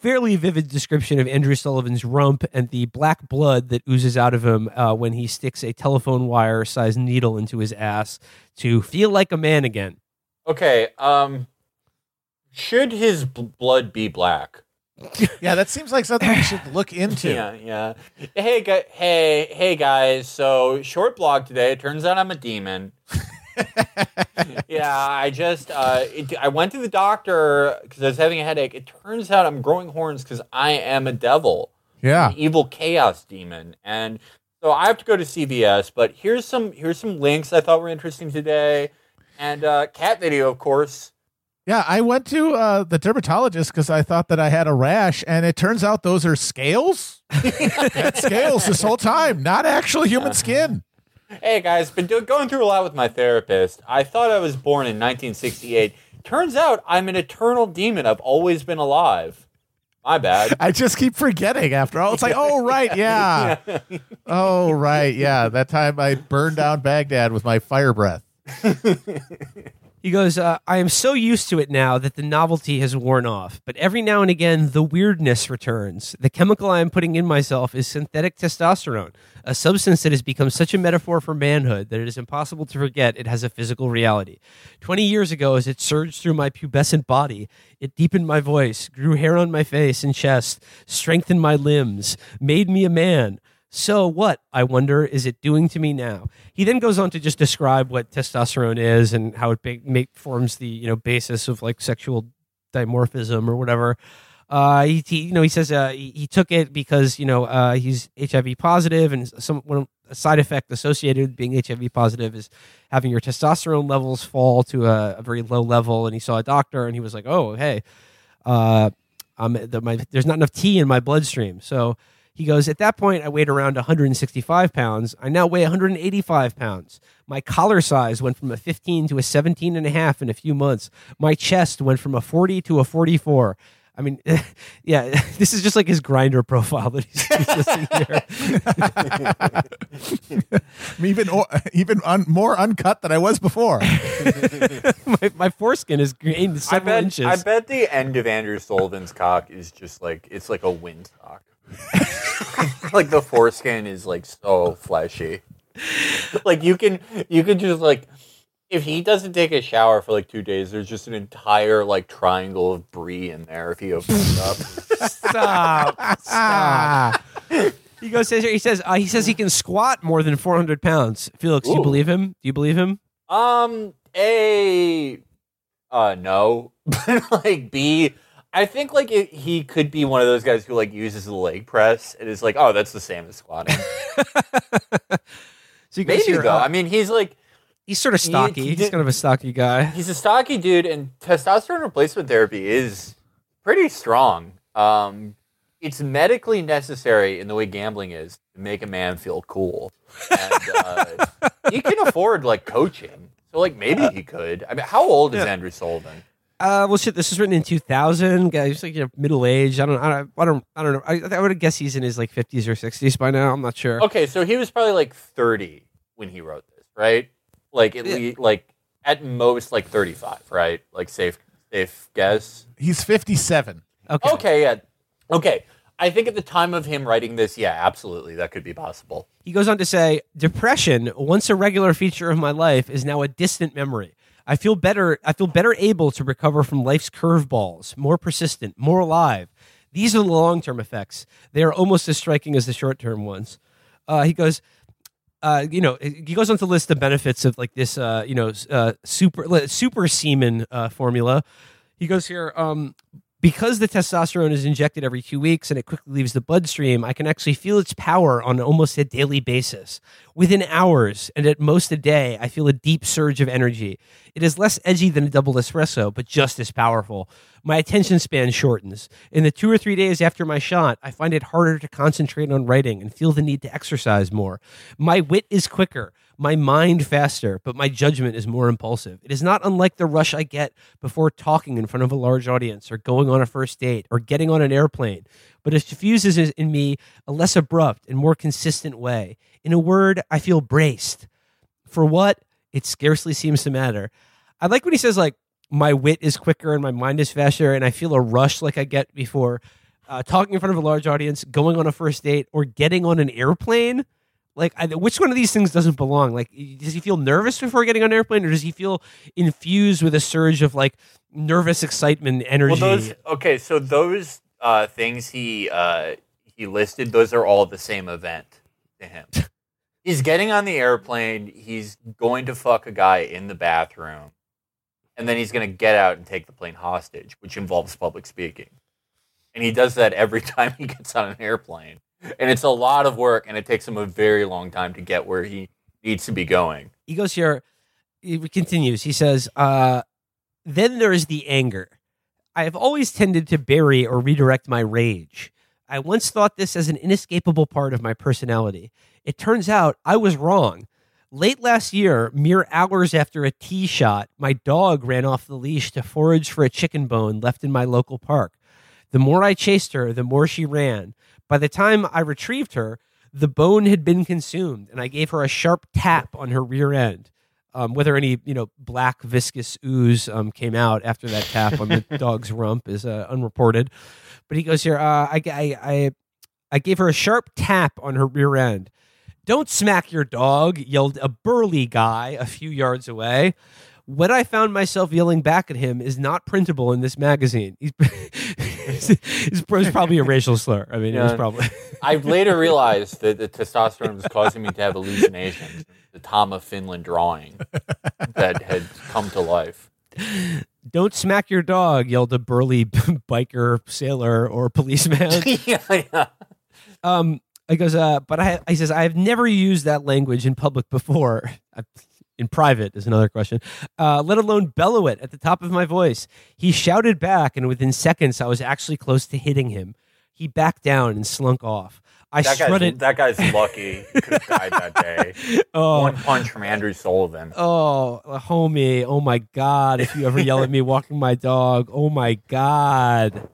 fairly vivid description of Andrew Sullivan's rump and the black blood that oozes out of him uh, when he sticks a telephone wire sized needle into his ass to feel like a man again. Okay. Um, should his blood be black? Yeah, that seems like something we should look into. Yeah, yeah. Hey, gu- hey, hey, guys. So short blog today. It turns out I'm a demon. yeah, I just uh, it, I went to the doctor because I was having a headache. It turns out I'm growing horns because I am a devil, Yeah. an evil chaos demon, and so I have to go to CVS. But here's some here's some links I thought were interesting today, and uh, cat video, of course. Yeah, I went to uh, the dermatologist because I thought that I had a rash, and it turns out those are scales. Scales this whole time, not actual human skin. Hey guys, been do- going through a lot with my therapist. I thought I was born in 1968. Turns out I'm an eternal demon. I've always been alive. My bad. I just keep forgetting after all. It's like, oh, right, yeah. Oh, right, yeah. That time I burned down Baghdad with my fire breath. He goes, uh, I am so used to it now that the novelty has worn off, but every now and again the weirdness returns. The chemical I am putting in myself is synthetic testosterone, a substance that has become such a metaphor for manhood that it is impossible to forget it has a physical reality. Twenty years ago, as it surged through my pubescent body, it deepened my voice, grew hair on my face and chest, strengthened my limbs, made me a man. So what, I wonder, is it doing to me now? He then goes on to just describe what testosterone is and how it make, forms the you know basis of like sexual dimorphism or whatever. Uh, he, he you know he says uh, he, he took it because you know uh, he's HIV positive and some one a side effect associated with being HIV positive is having your testosterone levels fall to a, a very low level. And he saw a doctor and he was like, oh hey, uh, the, my, there's not enough T in my bloodstream, so. He goes, At that point, I weighed around 165 pounds. I now weigh 185 pounds. My collar size went from a 15 to a 17 and a half in a few months. My chest went from a 40 to a 44. I mean, yeah, this is just like his Grindr profile that he's, he's listing here. Even even un, more uncut than I was before. my, my foreskin is gained I bet, inches. I bet the end of Andrew Sullivan's cock is just like it's like a wind windsock. like the foreskin is like so fleshy. Like you can you can just like if he doesn't take a shower for like two days, there's just an entire like triangle of brie in there if he opens it up. Stop. Stop. he goes. Says he says uh, he says he can squat more than 400 pounds. Felix, do you Ooh. believe him? Do you believe him? Um, A, uh, no. like B, I think like it, he could be one of those guys who like uses the leg press and is like, oh, that's the same as squatting. So he Maybe though. uh, I mean, he's like he's sort of stocky. he he's did- kind of a stocky guy. he's a stocky dude, and testosterone replacement therapy is pretty strong. Um, it's medically necessary in the way gambling is to make a man feel cool. And uh, he can afford like coaching. So like maybe he could. I mean, how old is Andrew Sullivan? Uh, well, shit. This was written in 2000. Guy, he's like you know, middle aged. I don't. I don't. I don't. I don't know. I, I would guess he's in his like 50s or 60s by now. I'm not sure. Okay, so he was probably like 30 when he wrote this, right? Like at Yeah. least like at most like 35, right? Like safe safe guess. He's 57. Okay. Okay, yeah. Okay. I think at the time of him writing this, yeah, absolutely, that could be possible. He goes on to say, "Depression, once a regular feature of my life, is now a distant memory. I feel better. I feel better able to recover from life's curveballs, more persistent, more alive. These are the long-term effects. They are almost as striking as the short-term ones." Uh, he goes, uh, you know, he goes on to list the benefits of like this, uh, you know, uh, super super semen uh, formula. He goes here, um, because the testosterone is injected every two weeks and it quickly leaves the bloodstream. I can actually feel its power on almost a daily basis. Within hours and at most a day, I feel a deep surge of energy. It is less edgy than a double espresso, but just as powerful. My attention span shortens. In the two or three days after my shot, I find it harder to concentrate on writing and feel the need to exercise more. My wit is quicker. My mind faster, but my judgment is more impulsive. It is not unlike the rush I get before talking in front of a large audience or going on a first date or getting on an airplane, but it diffuses in me a less abrupt and more consistent way. In a word, I feel braced. For what? It scarcely seems to matter. I like when he says, like, my wit is quicker and my mind is faster, and I feel a rush like I get before uh, talking in front of a large audience, going on a first date, or getting on an airplane. Like, I, which one of these things doesn't belong? Like, does he feel nervous before getting on an airplane, or does he feel infused with a surge of like nervous excitement, energy? Well, those okay. So those uh, things he uh, he listed, those are all the same event to him. he's getting on the airplane. He's going to fuck a guy in the bathroom, and then he's going to get out and take the plane hostage, which involves public speaking. And he does that every time he gets on an airplane. And it's a lot of work, and it takes him a very long time to get where he needs to be going. he goes here he continues. He says uh, then there is the anger. I have always tended to bury or redirect my rage. I once thought this as an inescapable part of my personality. It turns out i was wrong. Late last year mere hours after a T shot my dog ran off the leash to forage for a chicken bone left in my local park. The more i chased her the more she ran by the time i retrieved her the bone had been consumed, and I gave her a sharp tap on her rear end. Um, whether any you know black viscous ooze um, came out after that tap on the dog's rump is uh, unreported. But he goes here. Uh, I, I I I gave her a sharp tap on her rear end. Don't smack your dog! yelled a burly guy a few yards away. What I found myself yelling back at him is not printable in this magazine. He's, it's probably a racial slur. I mean, it was probably. I later realized that the testosterone was causing me to have hallucinations. The Tom of Finland drawing that had come to life. Don't smack your dog, yelled a burly biker, sailor, or policeman. yeah, yeah. um, he goes, uh, but I, he says, I have never used that language in public before. I- In private is another question, uh, let alone bellow it at the top of my voice. He shouted back, and within seconds, I was actually close to hitting him. He backed down and slunk off. I That guy's, that guy's lucky. Could have died that day. oh, One punch from Andrew Sullivan. Oh, homie. Oh my God. If you ever yell at me walking my dog, oh my God.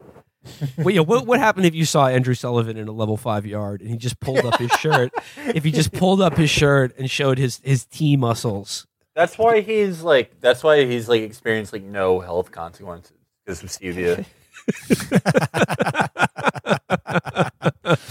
Yeah, what, what happened if you saw Andrew Sullivan in a level five yard and he just pulled up his shirt? if he just pulled up his shirt and showed his, his T muscles. That's why he's like. That's why he's like experienced like no health consequences because of stevia.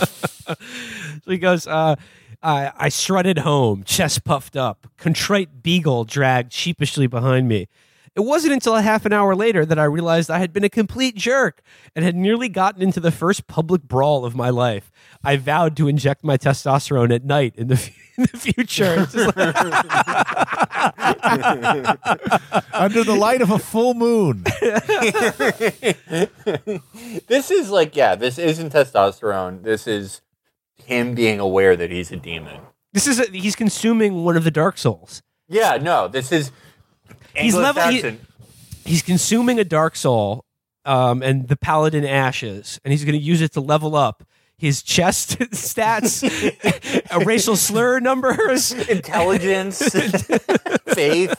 So he goes, uh, I, I strutted home, chest puffed up, contrite beagle dragged sheepishly behind me. It wasn't until a half an hour later that I realized I had been a complete jerk and had nearly gotten into the first public brawl of my life. I vowed to inject my testosterone at night in the, f- in the future. Like- Under the light of a full moon. this is like yeah. This isn't testosterone. This is him being aware that he's a demon. this is a, he's consuming one of the Dark Souls. Yeah. No. This is. He's level- he- he's consuming a dark soul um, and the paladin ashes and he's going to use it to level up his chest stats uh, racial slur numbers. Intelligence, faith.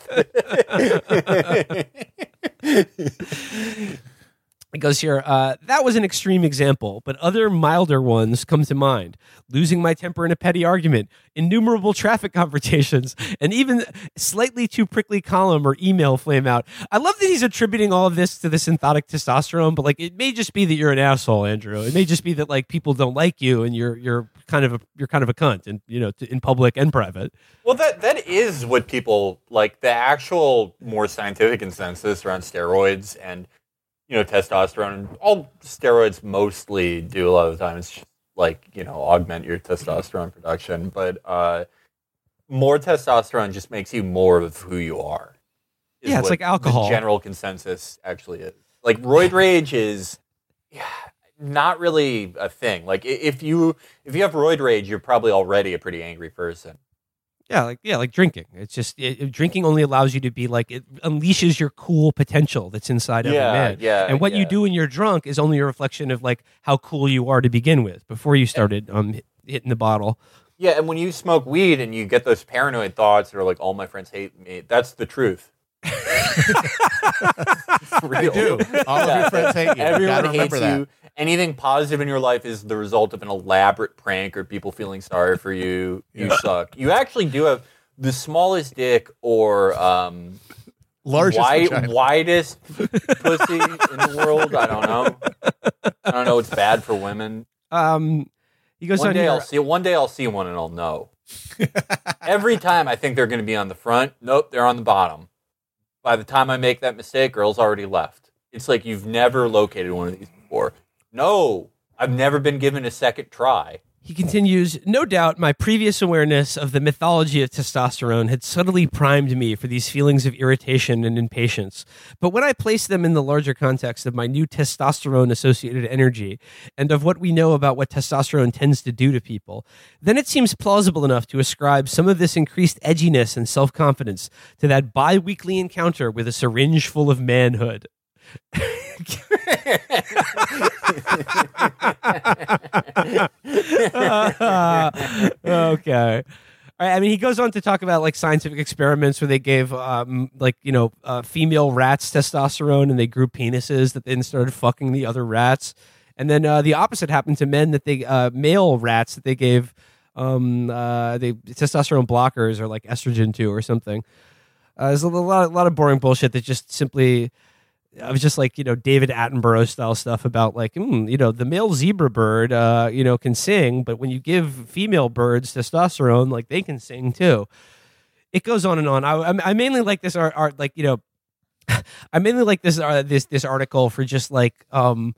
It goes here uh, that was an extreme example but other milder ones come to mind. Losing my temper in a petty argument innumerable traffic confrontations and even slightly too prickly column or email flame out. I love that he's attributing all of this to the synthetic testosterone but like it may just be that you're an asshole andrew. It may just be that like people don't like you and you're you're kind of a you're kind of a cunt and you know in public and private. Well, that that is what people like. The actual more scientific consensus around steroids and you know testosterone. All steroids mostly do a lot of the time is just, like you know augment your testosterone production, but uh, more testosterone just makes you more of who you are. Yeah, it's like alcohol. The general consensus actually is like roid rage is. Yeah, not really a thing. Like if you if you have roid rage, you're probably already a pretty angry person. Yeah, like yeah, like drinking. It's just it, it- drinking only allows you to be like it unleashes your cool potential that's inside every Yeah, man. yeah, And what you do when you're drunk is only a reflection of like how cool you are to begin with before you started um hitting the bottle. Yeah, and when you smoke weed and you get those paranoid thoughts that are like, all my friends hate me, that's the truth. It's real. do. All of your friends hate you. You Everyone gotta hates remember that. you. Anything positive in your life is the result of an elaborate prank or people feeling sorry for you. You suck. You actually do have the smallest dick or um, Largest vagina. widest pussy in the world. I don't know. I don't know. It's bad for women. Um, he goes One on day here. I'll see. One day I'll see one and I'll know. Every time I think they're going to be on the front, nope, they're on the bottom. By the time I make that mistake, girl's already left. It's like you've never located one of these before. No, I've never been given a second try. He continues, No doubt my previous awareness of the mythology of testosterone had subtly primed me for these feelings of irritation and impatience. But when I placed them in the larger context of my new testosterone associated energy and of what we know about what testosterone tends to do to people, then it seems plausible enough to ascribe some of this increased edginess and self confidence to that bi weekly encounter with a syringe full of manhood. okay. I mean, he goes on to talk about like scientific experiments where they gave, um, like you know, uh, female rats testosterone and they grew penises that then started fucking the other rats, and then uh, the opposite happened to men that they uh, male rats that they gave um, uh, they testosterone blockers or like estrogen to or something. Uh, there's a lot, a lot of boring bullshit that just simply I was just like, you know, David Attenborough style stuff about like, mm, you know, the male zebra bird, uh, you know, can sing, but when you give female birds testosterone, like they can sing too. It goes on and on. I, I- I mainly like this art, art like you know, I mainly like this uh, this this article for just like um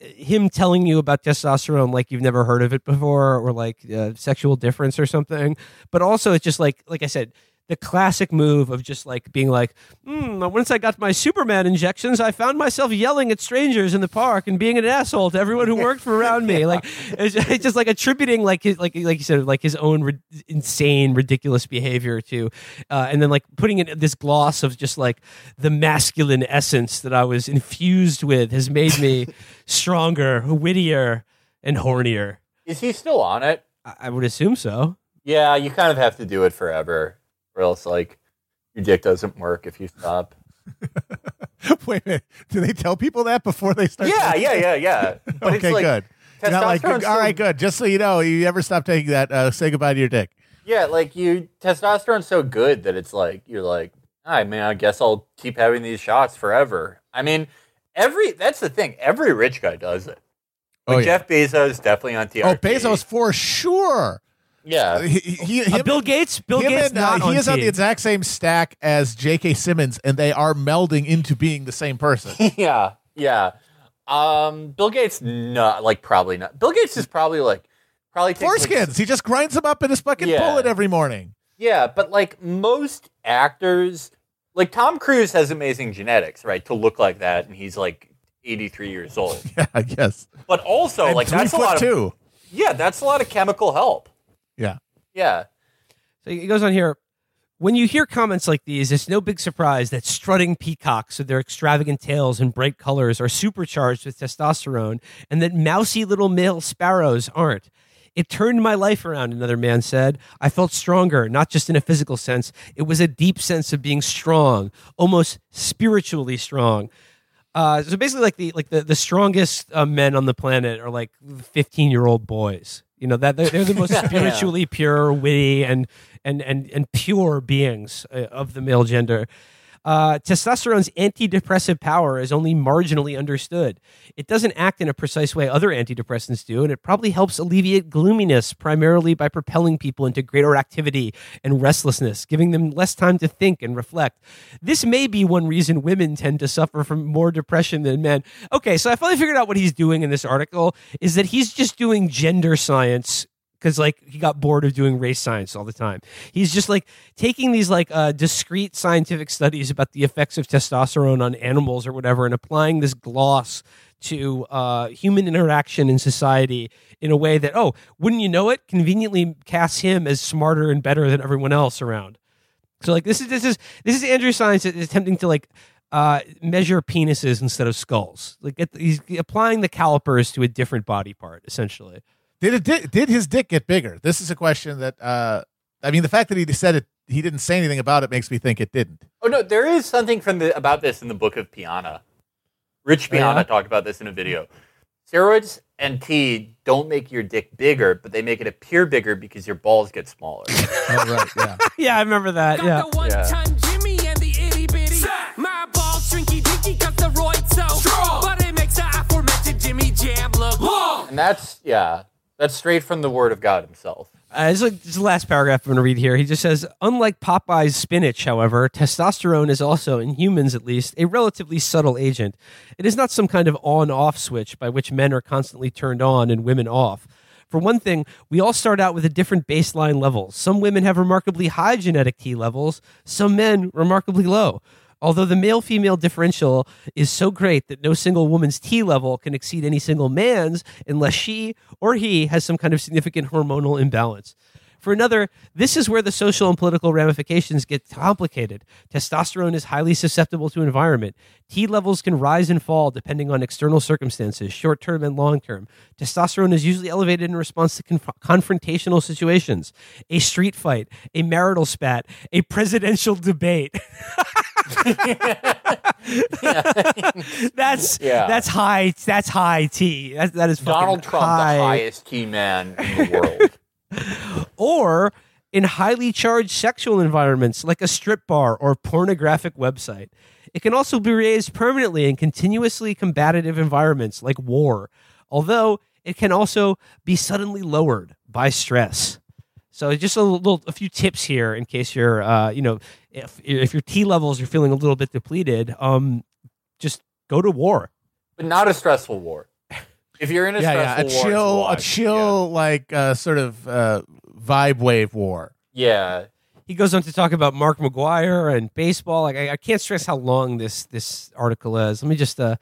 him telling you about testosterone like you've never heard of it before or like uh, sexual difference or something but also it's just like like i said the classic move of just like being like hmm, once i got my superman injections i found myself yelling at strangers in the park and being an asshole to everyone who worked for around me. Like it's just, it's just like attributing like his like like you said like his own ri- insane ridiculous behavior to uh, and then like putting in this gloss of just like the masculine essence that i was infused with has made me stronger wittier and hornier. Is he still on it? I, I would assume so. Yeah, you kind of have to do it forever, or else like your dick doesn't work if you stop. Wait a minute. Do they tell people that before they start? Yeah, yeah, yeah, yeah. But okay, it's like, good. You're Not like, all right, good. Just so you know, you ever stop taking that, uh, say goodbye to your dick. Yeah, like you testosterone's so good that it's like you're like, I mean, I guess I'll keep having these shots forever. I mean, every that's the thing. Every rich guy does it. Like Oh, yeah. Jeff Bezos definitely on TRT. Oh, Bezos for sure. Yeah, He, he, Uh, bill gates bill gates and, uh, he on is on the exact same stack as J.K. Simmons, and they are melding into being the same person. yeah, yeah. Um, Bill Gates, not like probably not. Bill Gates is probably like probably takes, like, Foreskins. He just grinds them up in his fucking Yeah. bullet every morning. Yeah, but like most actors, like Tom Cruise has amazing genetics, right? To look like that, and he's like 83 years old. Yeah, I guess. But also, and like that's a foot lot of two. yeah, that's a lot of chemical help. Yeah. Yeah, So it goes on here. When you hear comments like these, it's no big surprise that strutting peacocks with their extravagant tails and bright colors are supercharged with testosterone, and that mousy little male sparrows aren't. It turned my life around, another man said. I felt stronger, not just in a physical sense. It was a deep sense of being strong, almost spiritually strong. Uh, so basically, like the like the, the strongest uh, men on the planet are like fifteen year old boys. You know that they're, they're the most spiritually pure, witty, and and and and pure beings uh, of the male gender. Uh, testosterone's antidepressive power is only marginally understood. It doesn't act in a precise way other antidepressants do, and it probably helps alleviate gloominess primarily by propelling people into greater activity and restlessness, giving them less time to think and reflect. This may be one reason women tend to suffer from more depression than men. Okay, so I finally figured out what he's doing in this article is that he's just doing gender science because like he got bored of doing race science all the time. He's just like taking these like uh, discrete scientific studies about the effects of testosterone on animals or whatever, and applying this gloss to uh, human interaction in society in a way that oh, wouldn't you know it, conveniently casts him as smarter and better than everyone else around. So like this is this is this is Andrew Science attempting to like uh, measure penises instead of skulls. Like he's applying the calipers to a different body part essentially. Did it did, did his dick get bigger? This is a question that uh I mean the fact that he said it he didn't say anything about it makes me think it didn't. Oh no, there is something from the about this in the book of Piana. Rich Oh, yeah? Piana talked about this in a video. Steroids and T don't make your dick bigger, but they make it appear bigger because your balls get smaller. Oh right, yeah. yeah, I remember that. Yeah. The one Yeah. time Jimmy and the itty bitty. My balls shrinky dinky cause the roid so strong. But it makes the aforementioned Jimmy Jam look long. and that's yeah, that's straight from the word of God himself. Uh, this, is like, this is the last paragraph I'm going to read here. He just says, unlike Popeye's spinach, however, testosterone is also, in humans at least, a relatively subtle agent. It is not some kind of on off switch by which men are constantly turned on and women off. For one thing, we all start out with a different baseline level. Some women have remarkably high genetic T levels, some men remarkably low. Although the male female differential is so great that no single woman's T level can exceed any single man's unless she or he has some kind of significant hormonal imbalance. For another, this is where the social and political ramifications get complicated. Testosterone is highly susceptible to environment. T levels can rise and fall depending on external circumstances, short term and long term. Testosterone is usually elevated in response to conf- confrontational situations, a street fight, a marital spat, a presidential debate. that's Yeah. that's high. That's high T. That, that is fucking Donald Trump, high. the highest T man in the world. or in highly charged sexual environments like a strip bar or pornographic website. It can also be raised permanently in continuously combative environments like war, although it can also be suddenly lowered by stress. So just a little, a few tips here in case you're, uh, you know, if if your T levels are feeling a little bit depleted, um, just go to war. but not a stressful war. If you're in a Yeah, yeah. A war, chill a watch. chill like uh sort of uh vibe wave war. Yeah. he goes on to talk about Mark McGwire and baseball. Like I, I can't stress how long this this article is. Let me just uh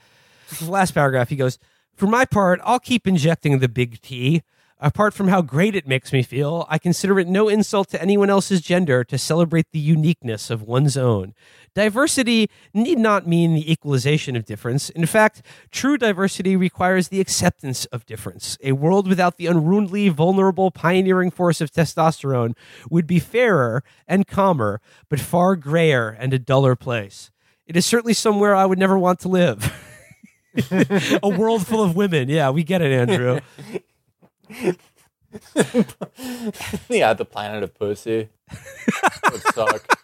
the last paragraph. He goes, For my part, I'll keep injecting the big T. Apart from how great it makes me feel, I consider it no insult to anyone else's gender to celebrate the uniqueness of one's own. Diversity need not mean the equalization of difference. In fact, true diversity requires the acceptance of difference. A world without the unruly, vulnerable, pioneering force of testosterone would be fairer and calmer, but far grayer and a duller place. It is certainly somewhere I would never want to live. a world full of women. Yeah, we get it, Andrew. yeah, the planet of pussy. would suck.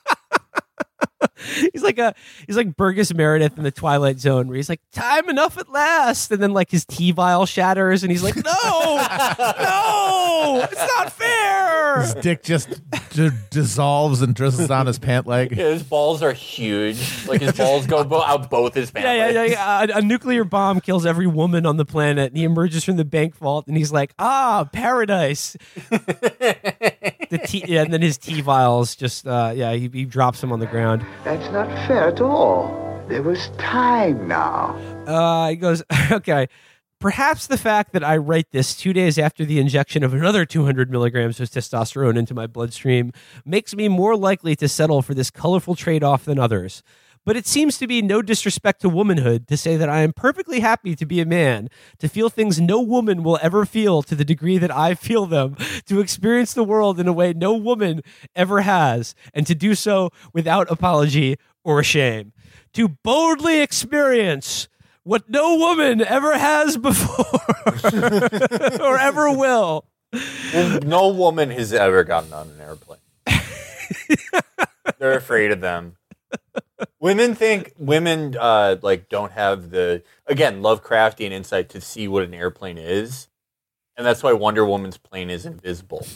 he's like a he's like Burgess Meredith in the Twilight Zone, where he's like, "Time enough at last," and then like his T vial shatters, and he's like, "No, no, it's not fair." His dick just d- dissolves and drizzles down his pant leg. Yeah, his balls are huge. Like his balls go bo- out both his pants. Yeah, yeah, yeah. yeah. A, a nuclear bomb kills every woman on the planet, and he emerges from the bank vault, and he's like, "Ah, paradise." the T, yeah, and then his T vials just, uh, yeah, he, he drops them on the ground. That's not fair at all. There was time now. Uh, he goes, okay. Perhaps the fact that I write this two days after the injection of another 200 milligrams of testosterone into my bloodstream makes me more likely to settle for this colorful trade off than others. But it seems to be no disrespect to womanhood to say that I am perfectly happy to be a man, to feel things no woman will ever feel to the degree that I feel them, to experience the world in a way no woman ever has, and to do so without apology or shame. To boldly experience what no woman ever has before or ever will. No woman has ever gotten on an airplane. They're afraid of them. Women think women uh, like don't have the again Lovecraftian insight to see what an airplane is, and that's why Wonder Woman's plane is invisible.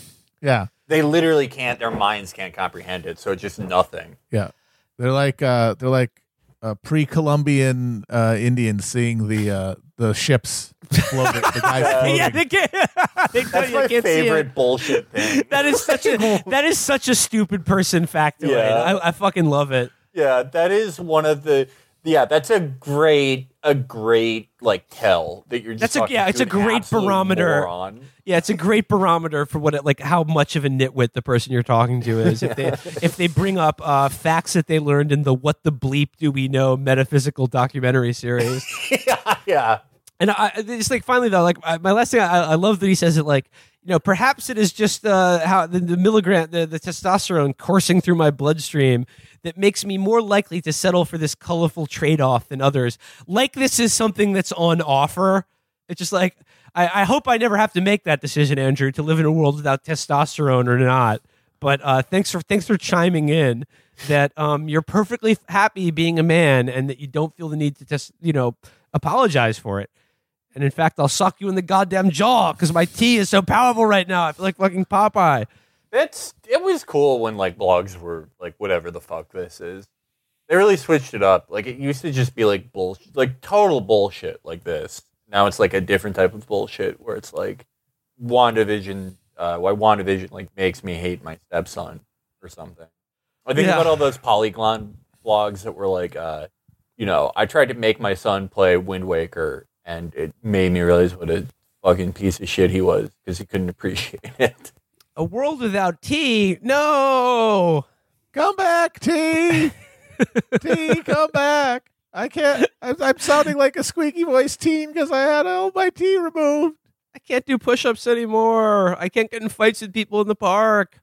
Yeah, They literally can't. Their minds can't comprehend it, so it's just nothing. yeah. They're like uh they're like uh, pre-Columbian uh, Indians seeing the uh, the ships floating. the guys floating. yeah, they can't. they That's you my can't see favorite bullshit thing. That is such a that is such a stupid person factoid. Yeah. I, I fucking love it. Yeah, that is one of the. Yeah, that's a great, a great like tell that you're. Just That's a- yeah, it's a great barometer. moron. Yeah, it's a great barometer for what it like how much of a nitwit the person you're talking to is. If they if they bring up uh, facts that they learned in the "What the bleep do we know" metaphysical documentary series. yeah, yeah. And I I just like finally though, like my last thing, I, I love that he says it like, you know, perhaps it is just uh, how the, the milligram, the, the testosterone coursing through my bloodstream that makes me more likely to settle for this colorful trade off than others. Like this is something that's on offer. It's just like I, I hope I never have to make that decision, Andrew, to live in a world without testosterone or not. But uh, thanks for thanks for chiming in that um, you're perfectly happy being a man and that you don't feel the need to just you know apologize for it. And in fact, I'll suck you in the goddamn jaw because my T is so powerful right now. I feel like fucking Popeye. It's it was cool when like blogs were like whatever the fuck this is. They really switched it up. Like it used to just be like bullshit, like total bullshit like this. Now it's like a different type of bullshit where it's like WandaVision. Uh, why WandaVision like makes me hate my stepson or something. I think Yeah. about all those Polygon blogs that were like, uh, you know, I tried to make my son play Wind Waker, and it made me realize what a fucking piece of shit he was because he couldn't appreciate it. A world without T? No. Come back, T. T, come back. I can't. I'm, I'm sounding like a squeaky voice teen because I had all my T removed. I can't do push-ups anymore. I can't get in fights with people in the park.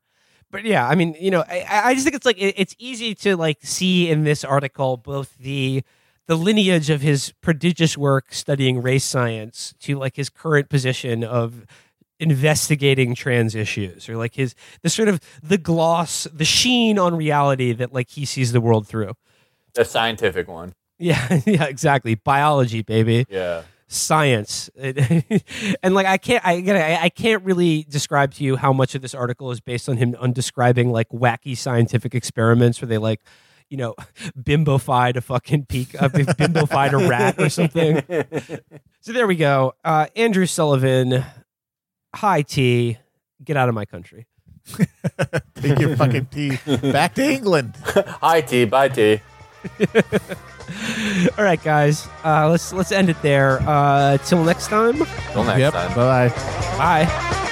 But yeah, I mean, you know, I, I just think it's like it- it's easy to like see in this article both the the lineage of his prodigious work studying race science to like his current position of investigating trans issues or like his the sort of the gloss the sheen on reality that like he sees the world through The scientific one. yeah yeah exactly biology baby Yeah. science and like i can't i again I, I can't really describe to you how much of this article is based on him on describing like wacky scientific experiments where they like you know bimbofied a fucking peak uh, bimbofied a rat or something so there we go uh andrew sullivan hi t get out of my country Take your fucking tea back to England. Hi T, bye T. all right guys uh let's let's end it there uh till next time Till next yep. time. Bye. bye